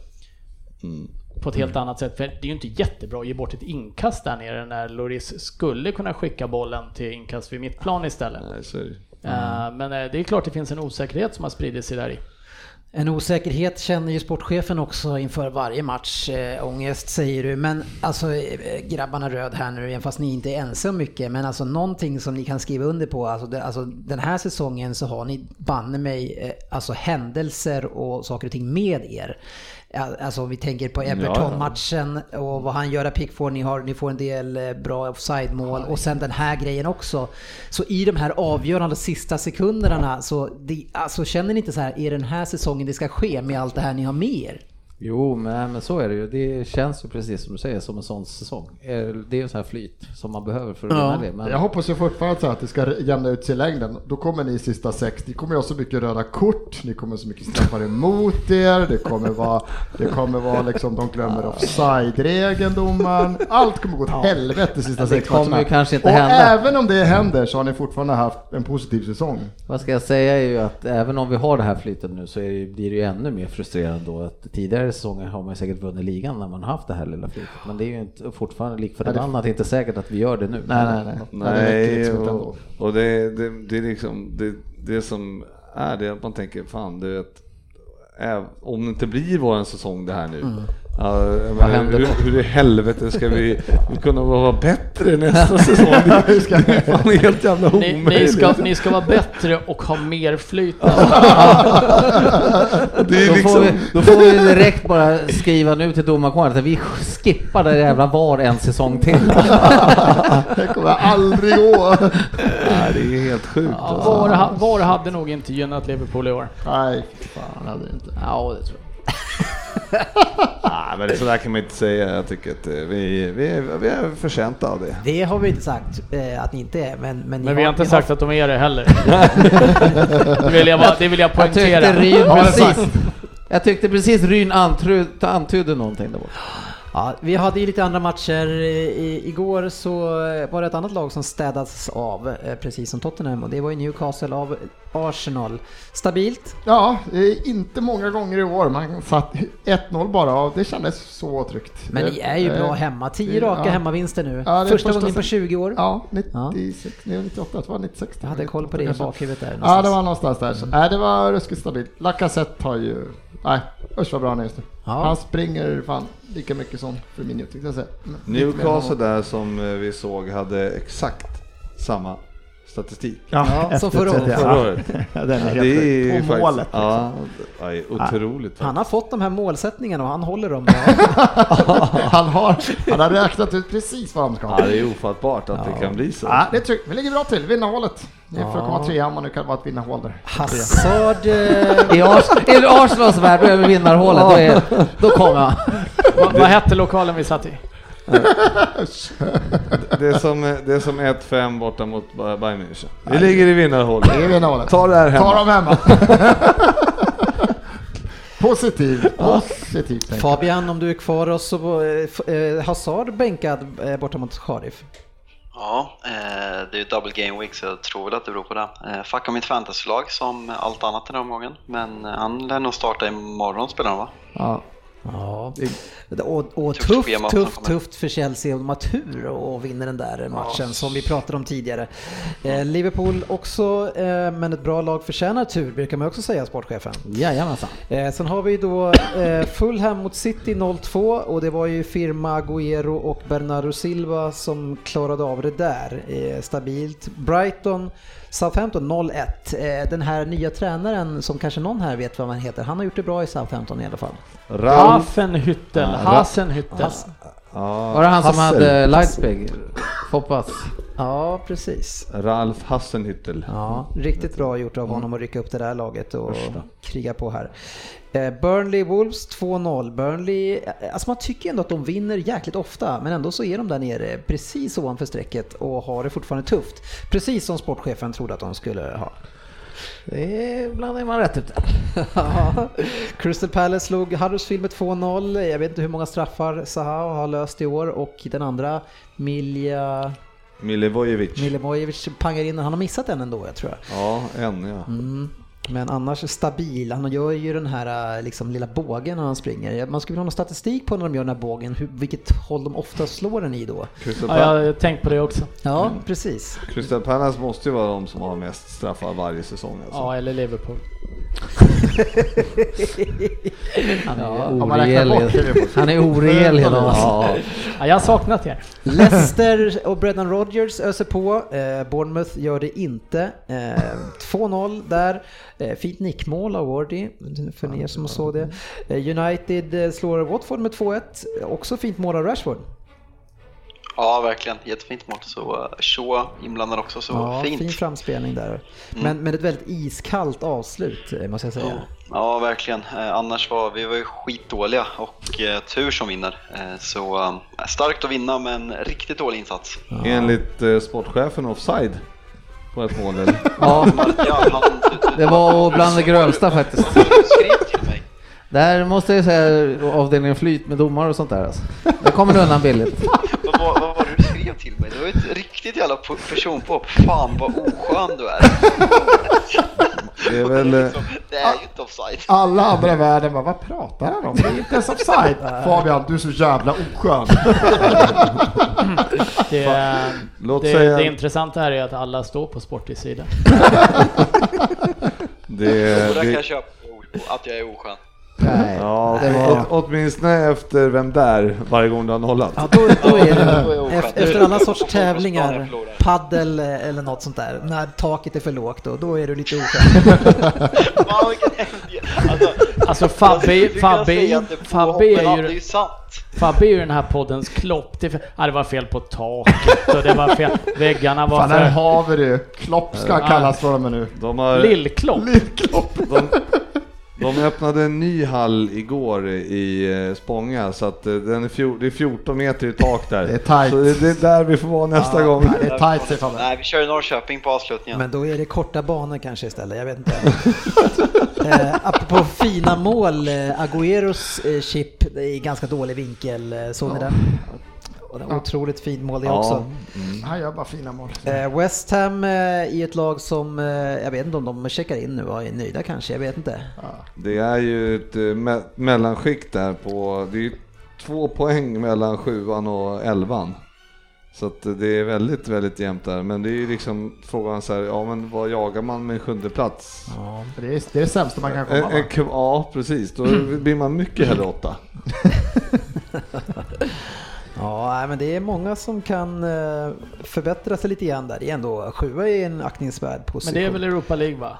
Mm. På ett helt annat sätt. För det är ju inte jättebra att ge bort ett inkast där nere när Loris skulle kunna skicka bollen till inkast vid mittplan istället. Nej. Eh, Men eh, det är klart det finns en osäkerhet som har spridit sig där i. En osäkerhet känner ju sportchefen också inför varje match. Eh, ångest säger du, men alltså grabbarna röd här nu, även fast ni inte är ense om mycket, men alltså någonting som ni kan skriva under på. Alltså, det, alltså den här säsongen så har ni banne mig alltså händelser och saker och ting med er. Alltså om vi tänker på Everton-matchen och vad han gör, Pickford, ni, har, ni får en del eh, bra offside-mål och sen den här grejen också. Så i de här avgörande sista sekunderna så det, alltså, känner ni inte så här, är den här säsongen det ska ske med allt det här ni har med er? Jo, men, men så är det ju. Det känns ju precis som du säger som en sån säsong. Eh, Det är ju så här flyt som man behöver för att Ja. vinna det. Men Jag hoppas ju fortfarande så att det ska jämna ut sig i längden. Då kommer ni i sista sex, ni kommer ha så mycket röda kort, ni kommer så mycket straffar emot er, det kommer vara, det kommer vara liksom, de glömmer offside-regeln domaren. Allt kommer gå åt helvete sista Det sex kommer matcherna. ju kanske inte Och hända. även om det händer så har ni fortfarande haft en positiv säsong. vad ska jag säga är ju att även om vi har det här flytet nu så det, blir det ju ännu mer frustrerande då att tidigare säsonger har man ju säkert vunnit ligan när man har haft det här lilla flytet. Men det är ju inte, fortfarande lik förbannat inte säkert att vi gör det nu. Nej, nej, nej. det Nej, och, och det, det, det är liksom det, det som är det att man tänker fan du vet om det inte blir våran säsong det här nu. Ja, händer hur, då? hur i helvete ska vi kunna vara bättre nästa <laughs> säsong? Det är det är fan helt jävla Ni, ni, omöjligt. ska, ni ska vara bättre och ha mer flyt. <laughs> Det är Då, får liksom, vi, då får vi direkt bara skriva nu till domarkåren att vi skippar det jävla VAR en säsong till. <laughs> Det kommer aldrig gå. nej, det är helt sjukt. Ja, Alltså. VAR, VAR hade nog inte gynnat Liverpool i år. Nej, fan hade det inte. Ja, det tror jag. Nej, men så där kan man inte säga. Jag tycker att eh, vi, vi, är, vi är förtjänta av det. Det har vi inte sagt eh, att ni inte är, men, men, ni Men vi har inte ni sagt att de är det heller. Det vill jag, bara, det vill jag Jag tyckte poängtera. Ryn Har jag precis, sagt? jag tyckte precis Ryn antydde, antydde någonting där borta. Ja, vi hade ju lite andra matcher. I, igår så var det ett annat lag som städats av, eh, precis som Tottenham, och det var ju Newcastle av Arsenal. Stabilt. Ja, inte många gånger i år man satt 1-0 bara och det kändes så tryggt. Men ni är ju bra Eh, hemma. 10 ja. raka hemmavinster nu. Ja, första gången på se- 20 år. Ja, 96, nej, 98, det var 96. Jag hade koll på det i bakhuvudet där. Ja, någonstans. det var någonstans där. Så, nej, det var ruskigt stabilt. Lacazette har ju... Nej, usch vad bra han är just nu. Ja. Han springer fan lika mycket som Firmino tyckte jag säga. Newcastle där som eh, vi såg hade exakt samma statistik. Ja, Ja, som förra året. 31. Förra året. Ja, den är Ja, helt det är På faktiskt- målet. Ja, ja, otroligt. Han har fått de här målsättningarna och han håller dem <laughs> han, har, han har räknat ut precis vad de ska Ja, ha. det är ofattbart att det kan bli så. Ja, det är tryggt. Vi ligger bra till. Vinnarhålet. Det är för att komma trea om man nu kan vara ett vinnarhål där. Hazard... I, Ars I Arsenals värld, då är vi vinnarhålet. Då, är, då kommer han. Vad, vad hette lokalen vi satt i? <laughs> Det är som, det är som 1-5 borta mot Bayern München. Vi ligger i vinnarhålet. Det är vinnarhålet. Ta det här hemma. Ta dem hemma. <laughs> Positiv. Positivt tänk. Fabian, om du är kvar och så var eh, Hazard bänkad eh, borta mot Cardiff. Ja, eh, det är ju double game week så jag tror väl att det beror på det. Eh, fuckar mitt fantasylag som allt annat den här omgången. Men eh, han lär nog starta imorgon spelar han va? Ja. Ja. Och, och Tufft tufft, tufft, tufft för Chelsea om att tur och vinner den där matchen som vi pratade om tidigare. Eh, Liverpool också, eh, men ett bra lag förtjänar tur, brukar man också säga, sportchefen. Jajamensan. Eh, sen har vi då eh, Fulham mot City 0-2 och det var ju firma Agüero och Bernardo Silva som klarade av det där eh, stabilt. Brighton Southampton 0-1. Eh, den här nya tränaren som kanske någon här vet vad man heter, han har gjort det bra i Southampton i alla fall. Ralf, Hafenhüttel, Ja, Hasenhüttel. Ja, Var det han som Hassel. hade Lightspeg? Foppas. Ja, precis. Ralf Hassenhüttel. Ja, riktigt bra gjort av honom att rycka upp det där laget och kriga på här. Eh, Burnley Wolves 2-0. Burnley, eh, alltså man tycker ändå att de vinner jäkligt ofta, men ändå så är de där nere precis ovanför strecket och har det fortfarande tufft. Precis som sportchefen trodde att de skulle ha. Det är ibland är man rätt ute. <laughs> Ja. Crystal Palace slog Huddersfield med 2-0. Jag vet inte hur många straffar Zaha har löst i år och den andra Milja Milivojevic. Milivojevic pangar in, han har missat en ändå jag tror jag. Ja, en ja. Mm. Men annars stabil. Han gör ju den här liksom, lilla bågen när han springer. Man skulle vilja ha någon statistik på när de gör den här bågen, hur, vilket håll de ofta slår den i då. Ja, jag har tänkt på det också. Ja, precis. Crystal Palace måste ju vara de som har mest straffar varje säsong. Alltså. Ja, eller Liverpool. <laughs> Han är Ja. Liverpool. Han är oregel hela Ja, jag har saknat er. Leicester och Brendan Rodgers öser på. Eh, Bournemouth gör det inte. Eh, 2-0 där. Eh, fint nickmål av Wardy, för er som såg det. Eh, United eh, slår Watford med 2-1. Också fint mål av Rashford. Ja, verkligen. Jättefint mål. Så Shaw inblandad också, så Ja, fint. fin framspelning där. Men, men ett väldigt iskallt avslut måste jag säga. Ja, ja, verkligen. Annars var vi var ju skitdåliga och eh, tur som vinner. Eh, så eh, starkt att vinna, men riktigt dålig insats. enligt eh, sportchefen offside på ett mål. eller? <laughs> Ja, det var bland det grövsta faktiskt. Där måste jag säga avdelningen flyt med domar och sånt där alltså. Där kommer du undan billigt. Vad var det du skrev till mig? Det var ett riktigt jävla personpåhopp. Fan vad oskön du är. Det är väl... eh, Liksom, det är ju inte offside. Alla andra i världen bara, vad pratar han om? Det är inte ens offside. Fabian, du är så jävla oskön. <laughs> Det, Låt det, säga- det intressanta här är att alla står på Sportis sida. Det, Och där kan det, jag köpa att jag är oskön. Nej, ja, det var... åt, åtminstone efter vem där varje gång du har nollat. Ja, då, då är det, efter, alla sorts tävlingar, paddel eh, eller något sånt där, när taket är för lågt då, då är du lite. Fan, hemsk- Alltså, Alltså Fabbe, Fabbe, Fabbe, är ju. Fabbe är ju den här poddens klopp. Det, ja, det var fel på taket och det var fel. Väggarna var Fan, för... har vi det. Klopp ska kallas för dem nu. De, har, Lillklopp. de, de öppnade en ny hall igår i eh, Spånga så att eh, den är fjor, det är 14 meter i tak där. Det är tight. Så det, det är där vi får vara nästa gång. Nej, det är tight säger Fabian. Nej, vi kör i Norrköping på avslutningen. Men då är det korta banor kanske istället, jag vet inte. <laughs> eh, apropå fina mål, eh, Agüeros eh, chip är ganska dålig vinkel, såg ni den? Och det är otroligt fint mål det också. Han gör bara fina mål. Eh, West Ham eh, i ett lag som, eh, jag vet inte om de checkar in nu och är nöjda kanske, jag vet inte. Det är ju ett eh, me mellanskikt där på, det är ju två poäng mellan sjuan och elvan. Så att det är väldigt, väldigt jämnt där. Men det är ju liksom frågan så här, ja men vad jagar man med en sjunde plats? Det är, det är det sämsta man kan komma en, va? kv- ja, precis. Då blir man mycket hellre åtta. <clears throat> Ja, men det är många som kan eh, förbättra sig lite grann där. Det är ändå, sjua är en aktningsvärd position. Men det är väl Europa League va?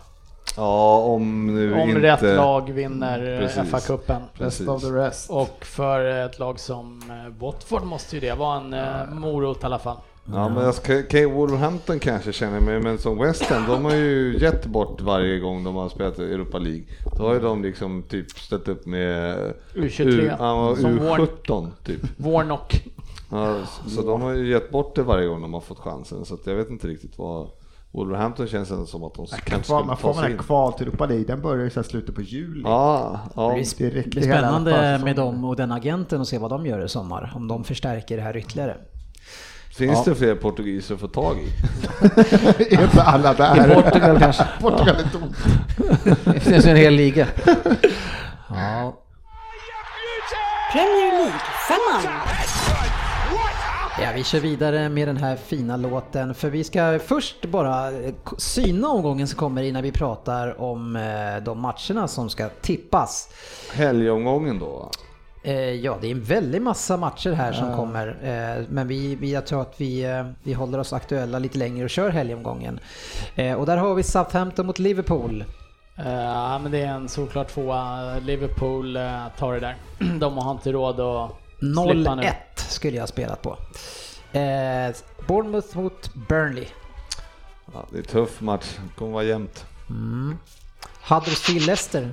Ja, om nu Om inte... rätt lag vinner eh, Precis. FA-cupen. Rest Precis. of the rest. Och för ett lag som eh, Watford måste ju det vara en morot i alla fall. Ja, men jag ska, kan Wolverhampton kanske känner mig, men som West Ham, de har ju gett bort varje gång de har spelat i Europa League. Då har ju de liksom typ ställt upp med U23, U, ja, som U17 typ. Warnock. Ja, så de har ju gett bort det varje gång de har fått chansen, så att jag vet inte riktigt vad... Wolverhampton känns ändå som att de kanske skulle man får ta man sig en in. kval till Europa League, den börjar ju så här slutet på juli. Ja, ja. Det blir spännande med dem och den agenten och se vad de gör i sommar. Om de förstärker det här ytterligare. Finns det fler portugiser att få tag i? <laughs> Är inte alla där? I Portugal kanske. <laughs> Portugal är tomt. Det finns ju en hel liga. Ja. Premier League-femman. Ja, vi kör vidare med den här fina låten för vi ska först bara eh, syna omgången som kommer innan vi pratar om eh, de matcherna som ska tippas. Helgomgången då? Eh, ja, det är en väldig massa matcher här som kommer. Eh, men vi, vi, jag tror att vi, eh, vi håller oss aktuella lite längre och kör helgomgången. Eh, och där har vi Southampton mot Liverpool. Eh, Ja, men det är en såklart tvåa. Liverpool eh, tar det där. <clears throat> De har inte råd att slippa nu. 0-1 skulle jag ha spelat på. Eh, Bournemouth mot Burnley. Ja, det är en tuff match, det kommer vara jämnt. Huddersfield-Leicester.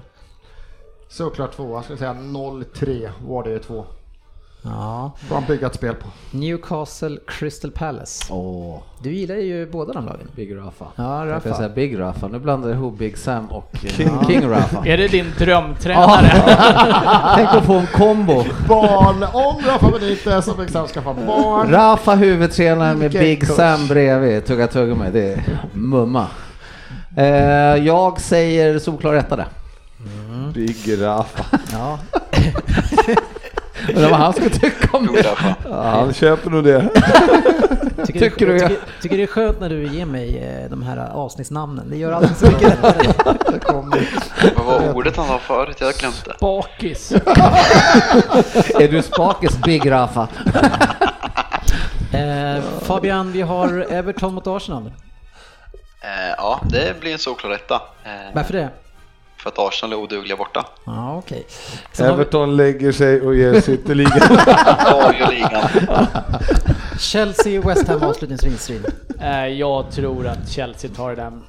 Såklart tvåa, jag skulle säga 0-3 var det 2. Ja. Bra byggat spel på. Newcastle Crystal Palace. Åh, Du gillar ju båda de lagen. Big Rafa. Ja, Jag Rafa. säga Big Rafa. Nu blandar jag ihop Big Sam och King, King Rafa. Är det din drömtränare? <laughs> Tänk att få en kombo. Barn, om Rafa Benitez och Big Sam ska få barn. Rafa huvudtränare med Big kurs. Sam bredvid. Tugga tugga med. Det är mumma. Eh, jag säger solklar etta där. Big Rafa. Ja. Undrar vad han skulle tycka om det. Ja, han köper nog det. Tycker, Tycker du, du? tycker, tycker det är skönt när du ger mig eh, de här avsnittsnamnen. Det gör allting så mycket lättare. <laughs> Vad var ordet han sa förut? Jag har glömt det. Bakis. Är du spakis Big Rafa? <laughs> Eh, Fabian, vi har Everton mot Arsenal. Eh, ja, det blir en solklar etta. Eh, Varför det? För att Arsenal är odugliga borta. Ja, okej. Sen har vi Everton lägger sig och ger City-ligan. <laughs> Ligan. Chelsea West Ham avslutningsvis. Eh, Jag tror att Chelsea tar den.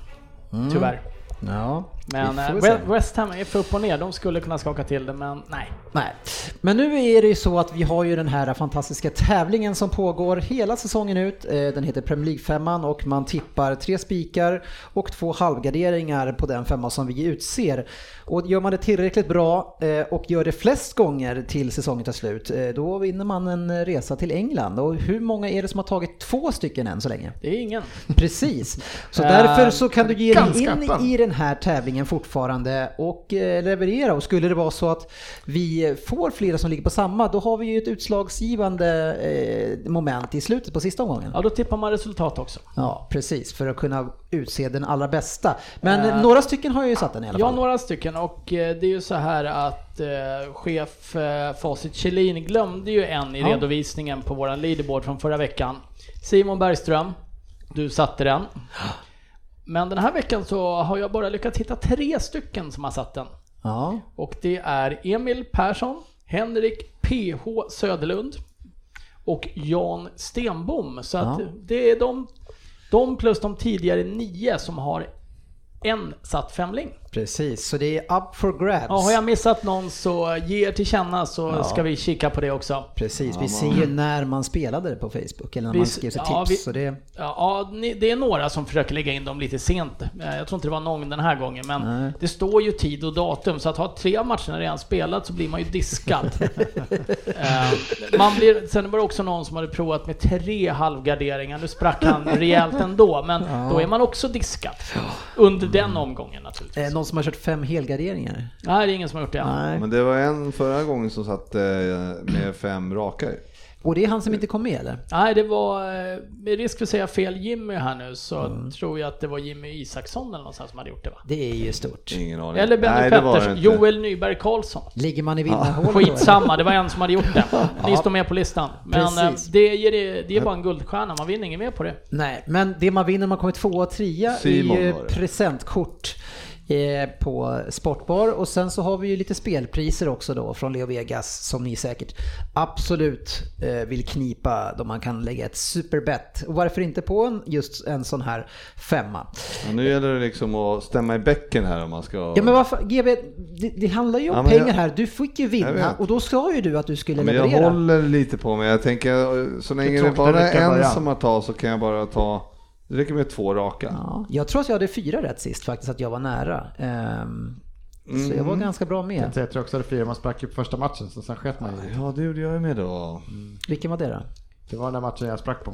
Tyvärr. Ja, Men eh, West Ham är för upp och ner. De skulle kunna skaka till det, men nej. Nej, men nu är det ju så att vi har ju den här fantastiska tävlingen som pågår hela säsongen ut. Eh, Den heter Premier League-femman och man tippar tre spikar och två halvgarderingar på den femma som vi utser. Och gör man det tillräckligt bra eh, och gör det flest gånger till säsongen tar slut, eh, då vinner man en resa till England. Och hur många är det som har tagit två stycken än så länge? Det är ingen. Precis. Så därför så kan du ge dig in i den här tävlingen fortfarande och eh, leverera. Och skulle det vara så att vi får flera som ligger på samma, då har vi ju ett utslagsgivande eh, moment i slutet på sista omgången. Ja, då tippar man resultat också. Ja, precis. För att kunna utse den allra bästa. Men Eh, några stycken har ju satt den i alla Ja, fall. några stycken och det är ju så här att eh, chef eh, Facit Kjellin glömde ju en i Ja. redovisningen på våran leaderboard från förra veckan. Simon Bergström, du satte den. <gasps> Men den här veckan så har jag bara lyckats hitta tre stycken som har satt den. Ja, Och det är Emil Persson, Henrik PH Söderlund och Jan Stenbom. Så Ja. det är de, de plus de tidigare nio som har en satt femling. Precis. Så det är up for grabs. Ja, har jag missat någon så ge er till känna så Ja. ska vi kika på det också. Precis, vi ser ju när man spelade det på Facebook eller när Vi man skrev sitt ja, tips. vi- Så det, Ja, det är några som försöker lägga in dem lite sent. Eh, Jag tror inte det var någon den här gången, men Nej. det står ju tid och datum, så att ha tre av matcherna redan spelat så blir man ju diskad. <laughs> Eh, man blir, sen var det också någon som hade provat med tre halvgarderingar, nu sprack han rejält ändå, men då är man också diskad. Under den omgången naturligtvis. Någon som har kört fem helgarderingar? Nej, det är ingen som har gjort det. Nej. Men det var en förra gången som satt eh, med fem raka. Och det är han som inte kom med eller? Nej, det var, eh, med risk för att säga fel Jimmy här nu, så Mm. tror jag att det var Jimmy Isaksson eller någonstans som hade gjort det va? Det är ju stort. Ingen aning. Eller Benny Nej, det var det Pettersson. Joel Nyberg Karlsson. Ligger man i vinnarhålet <laughs> eller? Skitsamma, det var en som hade gjort det. <laughs> Ni står med på listan. Men eh, Precis. det, ger, det, är bara en guldstjärna, man vinner inget mer på det. Nej, men det man vinner när man kommer tvåa och trea är ju presentkort på Sportbar och sen så har vi ju lite spelpriser också då från Leo Vegas som ni säkert absolut eh, vill knipa då man kan lägga ett superbett. Och varför inte på en, just en sån här femma? Ja, nu gäller det liksom att stämma i bäcken här om man ska... Ja men varför, GB, det, det handlar ju om Ja, pengar jag- här. Du fick ju Jag vinna och då sa ju du att du skulle Ja, men jag leverera. håller lite på mig. Jag tänker så länge det bara är en början. som har tagit så kan jag bara ta... Det räcker med två raka. Ja, jag tror att jag hade fyra rätt sist faktiskt, att jag var nära. Ehm, Så jag var ganska bra med. Jag tror också att det fyra man sprack upp första matchen, så sen sket man. Ja, det gjorde jag med då. Vilken var det då? Det var den matchen jag sprack på. <laughs>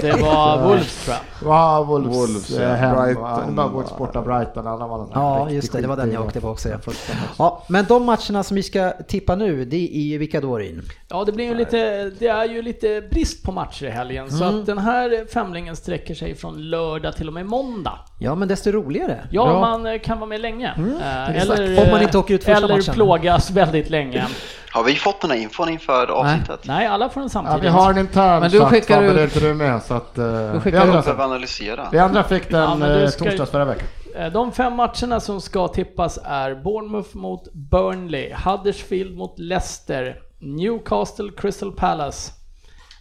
Det var Wolves tror jag. Wow, Wolves, Wolves, eh, ja. hem. Brighton. Det var Wolves borta Brighton. Alla var den här Ja, just det. Det var den jag åkte på också. Ja. <laughs> Ja, men de matcherna som vi ska tippa nu, det är ju vilka då Ryn? Ja, det blir ju lite, det är ju lite brist på matcher i helgen, så Mm. att den här femlingen sträcker sig från lördag till och med måndag. Ja, men desto roligare. Ja, Ja. man eh, kan vara med länge. Eh, exakt. eller, Om man inte åker ut första eller matchen. plågas väldigt länge. <laughs> Har vi fått den här infon inför avsnittet? Nej, alla får den Ja, samtidigt. vi har en intern Men du skickar ut- det är inte du med. Så att, eh, vi, skickar andra, analysera. vi andra fick den Ja, du eh, ska- torsdags förra veckan. Eh, De fem matcherna som ska tippas är Bournemouth mot Burnley, Huddersfield mot Leicester, Newcastle Crystal Palace.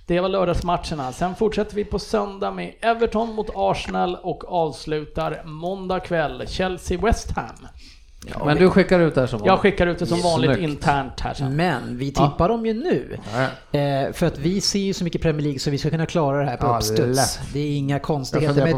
Det var lördagsmatcherna. Sen fortsätter vi på söndag med Everton mot Arsenal och avslutar måndag kväll Chelsea West Ham. Ham. Men du skickar ut det här som Jag skickar ut det som vanligt Snyggt. internt här sen. Men vi tippar dem ju nu. Eh, för att vi ser ju så mycket Premier League så vi ska kunna klara det här på Ja, uppstuds. Det är inga konstigheter med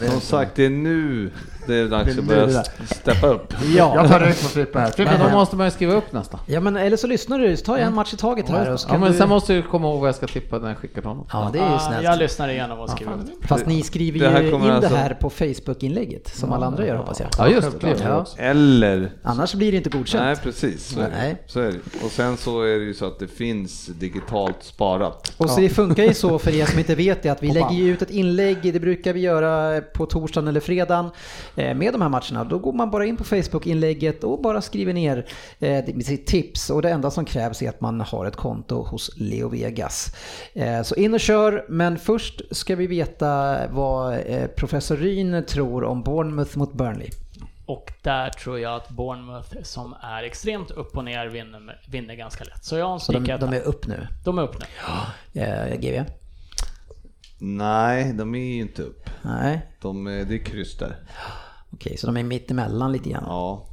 det. Som sagt, det är nu det är dags Det att börja det steppa upp. Ja. Jag tar rygg på Frippe här. Men då måste man ju skriva upp nästa. ja, men eller så lyssnar du. Jag en match i taget här och så Ja, men du... sen måste jag komma ihåg vad jag ska tippa när jag skickar till honom. Ja, det är ju Ah, snällt. jag lyssnar igenom och skriver ut. Fast ni skriver Det ju in kommer alltså- det här på Facebook-inlägget som alla andra gör hoppas jag. Ja, just det. Eller Annars blir det inte godkänt. Nej, precis. Så är, Nej. det. så är det. Och sen så är det ju så att det finns digitalt sparat. Och så det funkar ju så för er som inte vet det att vi lägger ju ut ett inlägg, det brukar vi göra på torsdagen eller fredagen eh, med de här matcherna. Då går man bara in på Facebook-inlägget och bara skriver ner eh, sitt tips och det enda som krävs är att man har ett konto hos Leo Vegas. Eh, Så in och kör, men först ska vi veta vad professor Ryn tror om Bournemouth mot Burnley. Och där tror jag att Bournemouth som är extremt upp och ner vinner, vinner ganska lätt. Så jag har en Så de, de är upp nu. de är upp nu. Eh, GV? Nej, de är ju inte upp. Nej, De, är- det är kryss där. okej, så de är mitt emellan lite grann. Ja.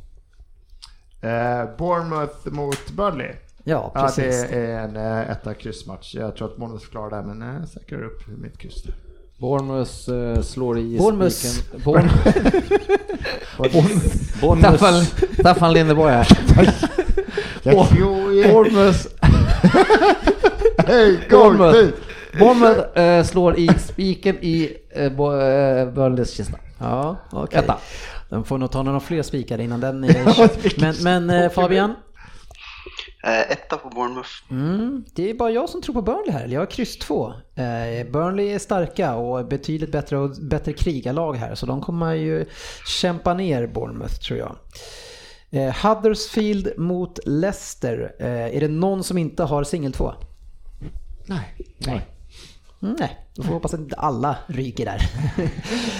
Eh, Bournemouth mot Burnley. Ja, Ja, precis. det är en eh, etta kryssmatch. Jag tror att Bournemouth klarar det, men jag säkrar upp mitt kryss. där. Bournemouth eh, slår i Bournemouth. spiken. Bournemouth. <laughs> Bournemouth. Staffan, Lindeborg här. <laughs> <laughs> Bournemouth, Hej, Bournemouth. Bournemouth eh, slår i spiken i eh, Burnleys kista. Ja, okej. Etta. De får nog ta några fler spikar innan den är Men, men Fabian? Eh, etta på Bournemouth. Mm, det är bara jag som tror på Burnley här. Jag har kryss 2. Eh, Burnley är starka och betydligt bättre, och bättre krigarlag här. Så de kommer ju kämpa ner Bournemouth tror jag. Eh, Huddersfield mot Leicester. Eh, är det någon som inte har singel 2? Nej, Nej. Mm, nej, då får vi hoppas att inte alla ryker där.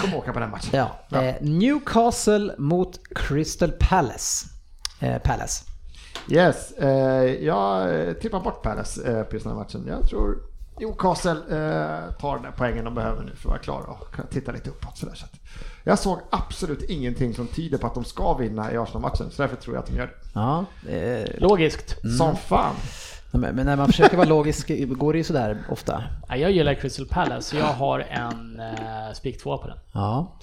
<laughs> kommer åka på den matchen. ja. eh, Newcastle mot Crystal Palace. Eh, Palace. Yes, eh, jag eh, tippar bort Palace eh, på just den här matchen. Jag tror Newcastle eh, tar den här poängen de behöver nu för att vara klara och kunna titta lite uppåt. Sådär. Så att jag såg absolut ingenting som tyder på att de ska vinna i Arsenal-matchen, så därför tror jag att de gör det. Ja, eh, Logiskt. Som fan! men när man försöker vara logisk går det ju sådär ofta. Ja, jag gillar Crystal Palace, så jag har en eh, spik 2 på den. Ja.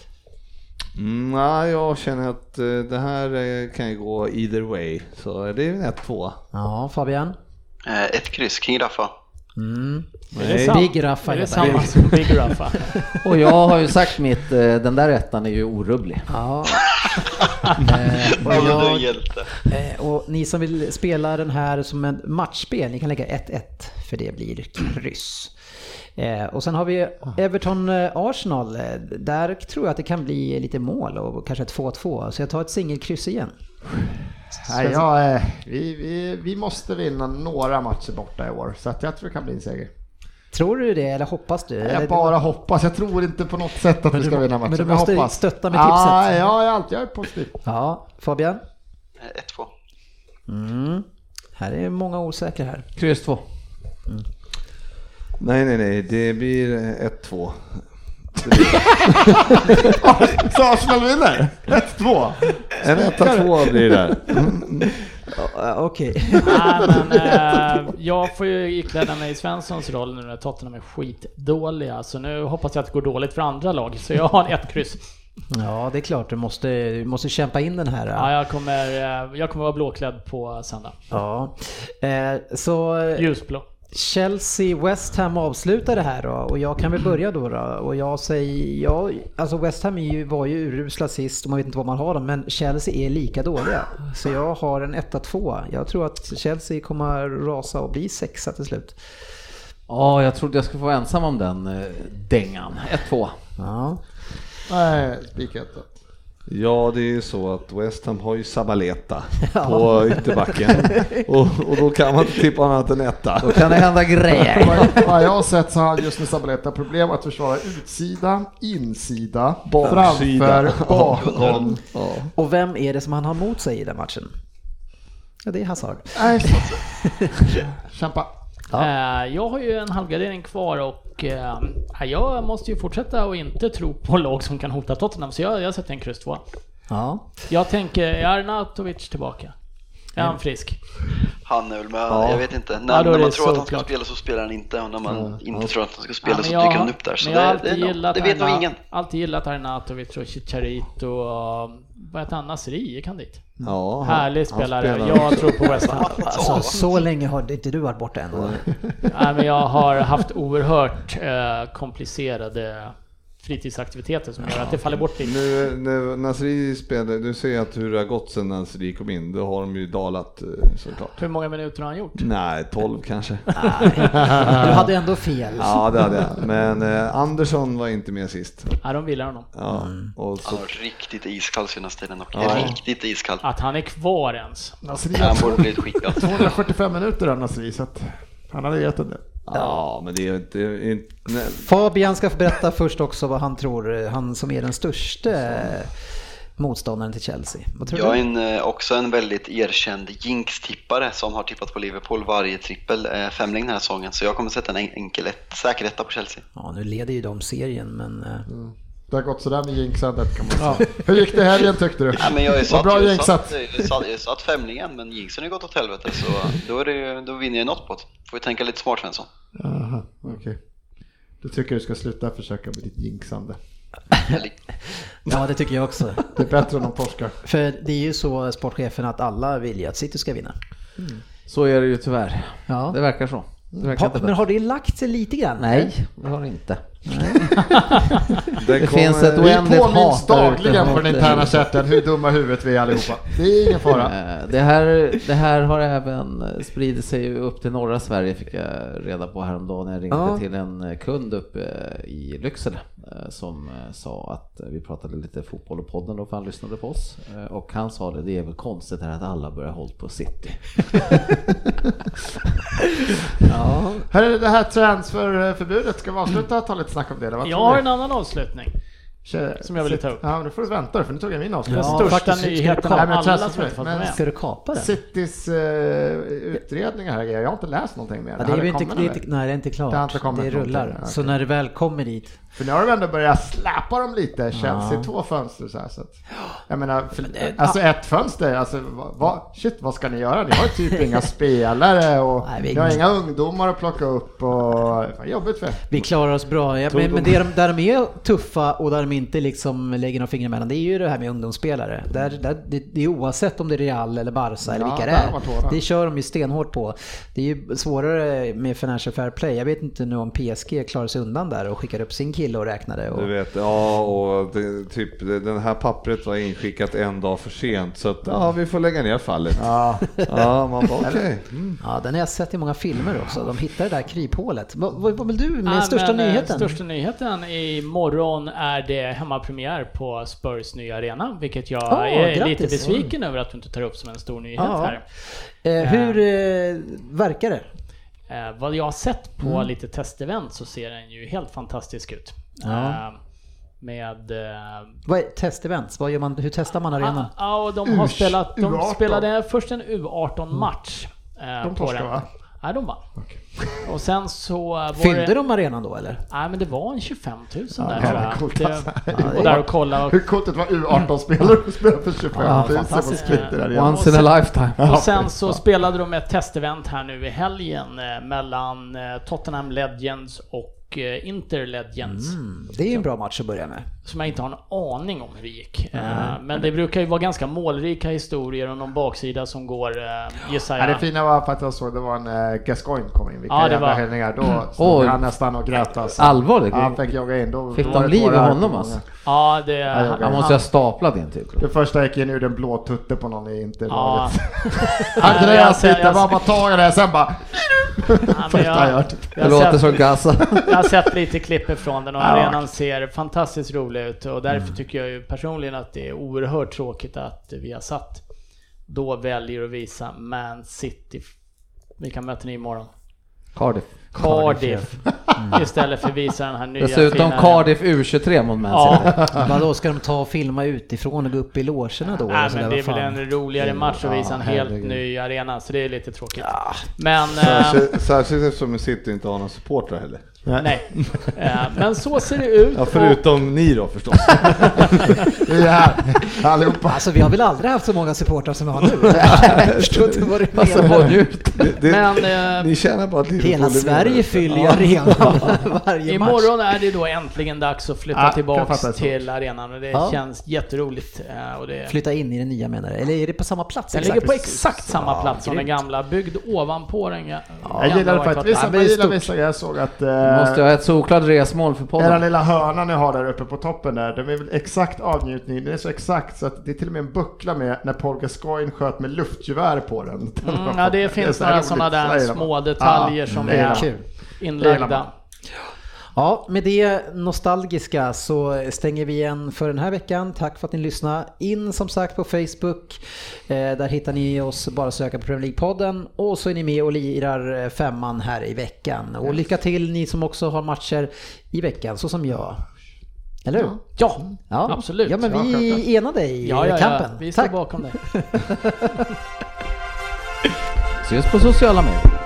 Mm, nej, jag känner att eh, det här eh, kan ju gå either way. Så det är en 1-2. Ja, Fabian? Eh, ett kryss, King Raffa. Mm. Är det Nej. sam- Big Raffa Är det samma som Big Raffa? <laughs> Och jag har ju sagt mitt, eh, den där ettan är ju orubblig. Ja. <laughs> eh, <laughs> och, är jag, eh, och ni som vill spela den här som en matchspel, ni kan lägga 1-1 för det blir kryss. Eh, och sen har vi Everton-Arsenal. Eh, där tror jag att det kan bli lite mål och kanske ett 2-2. Så jag tar ett singelkryss igen. Nej, jag, eh, vi, vi, vi måste vinna några matcher borta i år, så att jag tror det kan bli en seger. Tror du det eller hoppas du? Jag bara hoppas, jag tror inte på något sätt att vi ska vinna matchen. men du Jag måste hoppas. stötta med Ah, tipset. ja, jag är alltid jag är positiv. Ja, Fabian? Eh, ett, två. Mm. Här är många osäkra här. Kryss 2. Nej, nej, nej, det blir eh, <laughs> 1-2. Så Arsenal vinner? 1-2. En 1-2 blir det <laughs> Okej. Nej, men eh, jag får ju ikläda mig Svenssons roll nu när Tottenham är skitdåliga, så nu hoppas jag att det går dåligt för andra lag, så jag har en ett kryss. Ja, det är klart. Du måste, du måste kämpa in den här. Ja, jag kommer, eh, jag kommer vara blåklädd på söndag. Ja. Eh, så... Ljusblå. Chelsea-West Ham avslutar det här då och jag kan väl <clears throat> börja då, då och jag säger, ja, alltså West Ham är ju, var ju urusla sist och man vet inte vad man har dem men Chelsea är lika dåliga. <clears throat> Så jag har en 1-2. Jag tror att Chelsea kommer rasa och bli sexa till slut. Ja, jag trodde jag skulle få vara ensam om den eh, dängan. 1-2. Ja. Nej, spika ett då. Ja, det är ju så att West Ham har ju Sabaleta <laughs> på ytterbacken och, och då kan man inte tippa annat än etta. Då kan det hända grejer. Vad- Vad jag har sett så har just nu Sabaleta problem att försvara utsida, insida, Baksida. framför, bakom. Ja. Och vem är det som han har mot sig i den matchen? Ja, det är Hazard. Nej, så- <laughs> Kämpa. Eh, Jag har ju en halvgardering kvar och eh, jag måste ju fortsätta och inte tro på lag som kan hota Tottenham, så jag, jag sätter en kryss två. Ja. Jag tänker, är Arnautovic tillbaka? Är han frisk? Han är väl med, Ja. jag vet inte. Ja, När, är när det man tror att han ska såklart. spela så spelar han inte och när man inte tror att han ska Ja, spela men så jag dyker har- han upp där. Så jag har det, det, gillat det vet nog ingen. Alltid gillat Arnautovic och Chicharito och vad heter han, Nasri gick han dit? Ja, han- Härlig han spelare, spelar- jag tror på West Ham. <laughs> Alltså, så länge har inte du varit borta än. Nej, men jag har haft oerhört eh, komplicerade fritidsaktiviteter som gör att det faller bort lite. Nu när Nasri spelade, du ser att hur det har gått sen Nasri kom in, då har de ju dalat eh, såklart. Hur många minuter har han gjort? Nej, 12 kanske. Du hade ändå fel. Ja, det hade jag. Men eh, Andersson var inte med sist. Ja, de gillar honom. Ja, och så, Han har riktigt iskall senaste tiden och Ja. riktigt iskall. Att han är kvar ens. Nasri Han har borde blivit skickad. <laughs> 245 minuter av Nasri, så att han hade gett en del. Ja, men det är inte... inte nej. Fabian ska få berätta först också vad han tror, han som är den största motståndaren till Chelsea. Vad tror Jag är en, eh, också en väldigt erkänd jinx-tippare som har tippat på Liverpool varje trippel eh, femling den här säsongen. Så jag kommer sätta en en- enkel ett, säker etta på Chelsea. Ja, nu leder ju de serien, men... eh, Det har gått sådär med jinxandet kan man säga. Hur gick det helgen tyckte du? Ja, men jag är satt, bra jag jinxat. satt, jag satt, jag satt femlingen, men jinxen har gått åt helvete så då, är det, ju- då vinner jag något på det. Får ju tänka lite smart Svensson. Aha, okej. Du tycker du ska sluta försöka med ditt jinxande. <laughs> Ja, det tycker jag också. Det är bättre än de torskar. För det är ju så, sportchefen, att alla vill ju att City ska vinna. Så är det ju tyvärr. Ja. Det verkar så. Ha, men har det lagt sig lite grann? Nej, det har det inte. <laughs> Det, Det finns ett Vi oändligt påminns hat där ute dagligen på den interna chatten hur dumma huvudet vi är allihopa. Det är ingen fara. Eh, Det här, det här har även spridit sig upp till norra Sverige fick jag reda på häromdagen när jag ringde Ja. till en kund uppe i Lycksele som eh, sa att eh, vi pratade lite fotboll och podden då för han lyssnade på oss Eh, och han sa det, det är väl konstigt här att alla börjar hålla på City. <laughs> Ja. Här är det här transferförbudet, ska vi avsluta och ta lite snack om det? Jag har en annan avslutning. Som jag ville ta upp. Ja, men då får du vänta för nu tog jag min avslutning. Ja, största du nyheten av alla som inte fått men- med. Ska du kapa den? Citys uh, utredningar här, jag har inte läst någonting mer. Ja, det är ju inte, det är inte, nej, det är inte klart. Det har inte kommit det rullar. någonting. Så när det väl kommer dit. För nu har de ändå börjat släpa dem lite, Chelsea, Ja. två fönster så här. Så att, jag menar, för, det- alltså ett fönster, alltså vad, vad, shit vad ska ni göra? Ni har ju typ inga <laughs> spelare och Nej, vi- ni har inga ungdomar att plocka upp och jobbigt för. Vi klarar oss bra. Ja, men men det de, där de är tuffa och där de inte liksom lägger några fingrar emellan, det är ju det här med ungdomsspelare. Där, där, det, det är oavsett om det är Real eller Barca eller Ja, vilka det är. Det kör de ju stenhårt på. Det är ju svårare med Financial Fair Play. Jag vet inte nu om PSG klarar sig undan där och skickar upp sin kille och räknade. Och, Du vet, ja och det, typ den här pappret var inskickat en dag för sent så att ja, vi får lägga ner fallet. Ja, <laughs> Ja, man bara okej. Mm. ja, den har jag sett i många filmer också. De hittar det där kryphålet. Vad, vad, vad vill du med Ja, största men, eh, nyheten? Största nyheten imorgon är det hemmapremiär på Spurs nya arena, vilket jag Ah, är grattis. lite besviken över att du inte tar upp som en stor nyhet Ja. här. Eh, hur eh, verkar det? Eh, vad jag har sett på Mm. lite testevent så ser den ju helt fantastisk ut. Ja. Eh, med... Eh, Vad är testevents? Vad gör man, hur testar man arenan? Ja, och de har U- spelat... De U18. spelade först en U18-match. eh, De torskade, den. va? Nej, de vann. Och sen så var Fyllde det... de arenan då eller? Nej, men det var en 25 000 Ja, där det tror jag. coolt, Det, alltså. jag var där och kollade. Och, hur coolt det var U18-spelare och spela för 25 000 Ja, på fantastiskt. Splitter där igen. Once in a lifetime. och sen så spelade de ett testevent här nu i helgen eh, mellan eh, Tottenham Legends och eh, Inter Legends. Mm, det är ju en bra match att börja med. som jag inte har en aning om hur det gick. Mm. Men det brukar ju vara ganska målrika historier om någon baksida som går, gissar jag. Ja, det fina var att jag såg det var en äh, Gascoigne kom in, vilka Ja, det jävla var-. Då stod Oj. han nästan och grät alltså. Allvarligt? Han fick jogga in. Då, Fick då de liv i på honom, alltså? Ja, det... jag- Han han- måste ha staplat in typ. Det första gick in ur den blå tutte på någon i Ja. intervallet. <laughs> Ja, Han jag lite, jag- bara bara tag i det, sen bara... Ja, Första jag jag, hört. jag, Det låter som Gaza. jag har sett lite klipp ifrån den och Ja. arenan ser fantastiskt rolig ut och därför Mm. tycker jag ju personligen att det är oerhört tråkigt att vi har satt då väljer att visa Man City. Vilka möter ni imorgon? Cardiff. Cardiff. Istället för att visa den här nya Dessutom fina- Cardiff U23 mot Man. Ja, Vadå, ska de ta och filma utifrån och gå upp i logerna då? Nej, men det är väl en roligare match att visa en helt herregud. ny arena, så det är lite tråkigt. Men, eh, Särskilt, särskilt eftersom City inte har några supportrar heller. Nej. Eh, Men så ser det ut. Ja, förutom ni då förstås. <laughs> Vi är här, allihopa. Alltså vi har väl aldrig haft så många supportrar som vi har nu? <laughs> Jag förstår inte vad du Alltså, menar. det, Men eh, ni känner bara att Liverpool Hela Sverige fyller ju arenan <laughs> varje match. Imorgon är det då äntligen dags att flytta Ja, tillbaks till arenan och det Ja. känns jätteroligt. eh, Och det, Flytta in i det nya menar du? Eller är det på samma plats? den exakt? ligger på exakt samma Ja, plats som den gamla, byggd ovanpå den ga- Jag gillar gamla faktiskt, Ja, men jag gillar vissa, jag såg att... Måste Eh, ha ett solklart resmål för era podden. lilla hörna ni har där uppe på toppen där, den är väl exakt avnjutning, den är så exakt så att det är till och med en buckla med när Paul Gascoigne sköt med luftgevär på den. <laughs> Den Mm, ja, det är finns några sådana Så där små detaljer som det gillar är gillar inlagda. Ja, med det nostalgiska så stänger vi igen för den här veckan. Tack för att ni lyssnade. In som sagt på Facebook. Eh, där hittar ni oss, bara söka på Premier League-podden. Och så är ni med och lirar eh, femman här i veckan. Och lycka till ni som också har matcher i veckan, så som jag. Eller hur? Ja, Ja, absolut. Ja, men Ja, vi är enade i ja, ja, kampen. ja. vi står Tack. bakom dig. <laughs> Ses på sociala medier.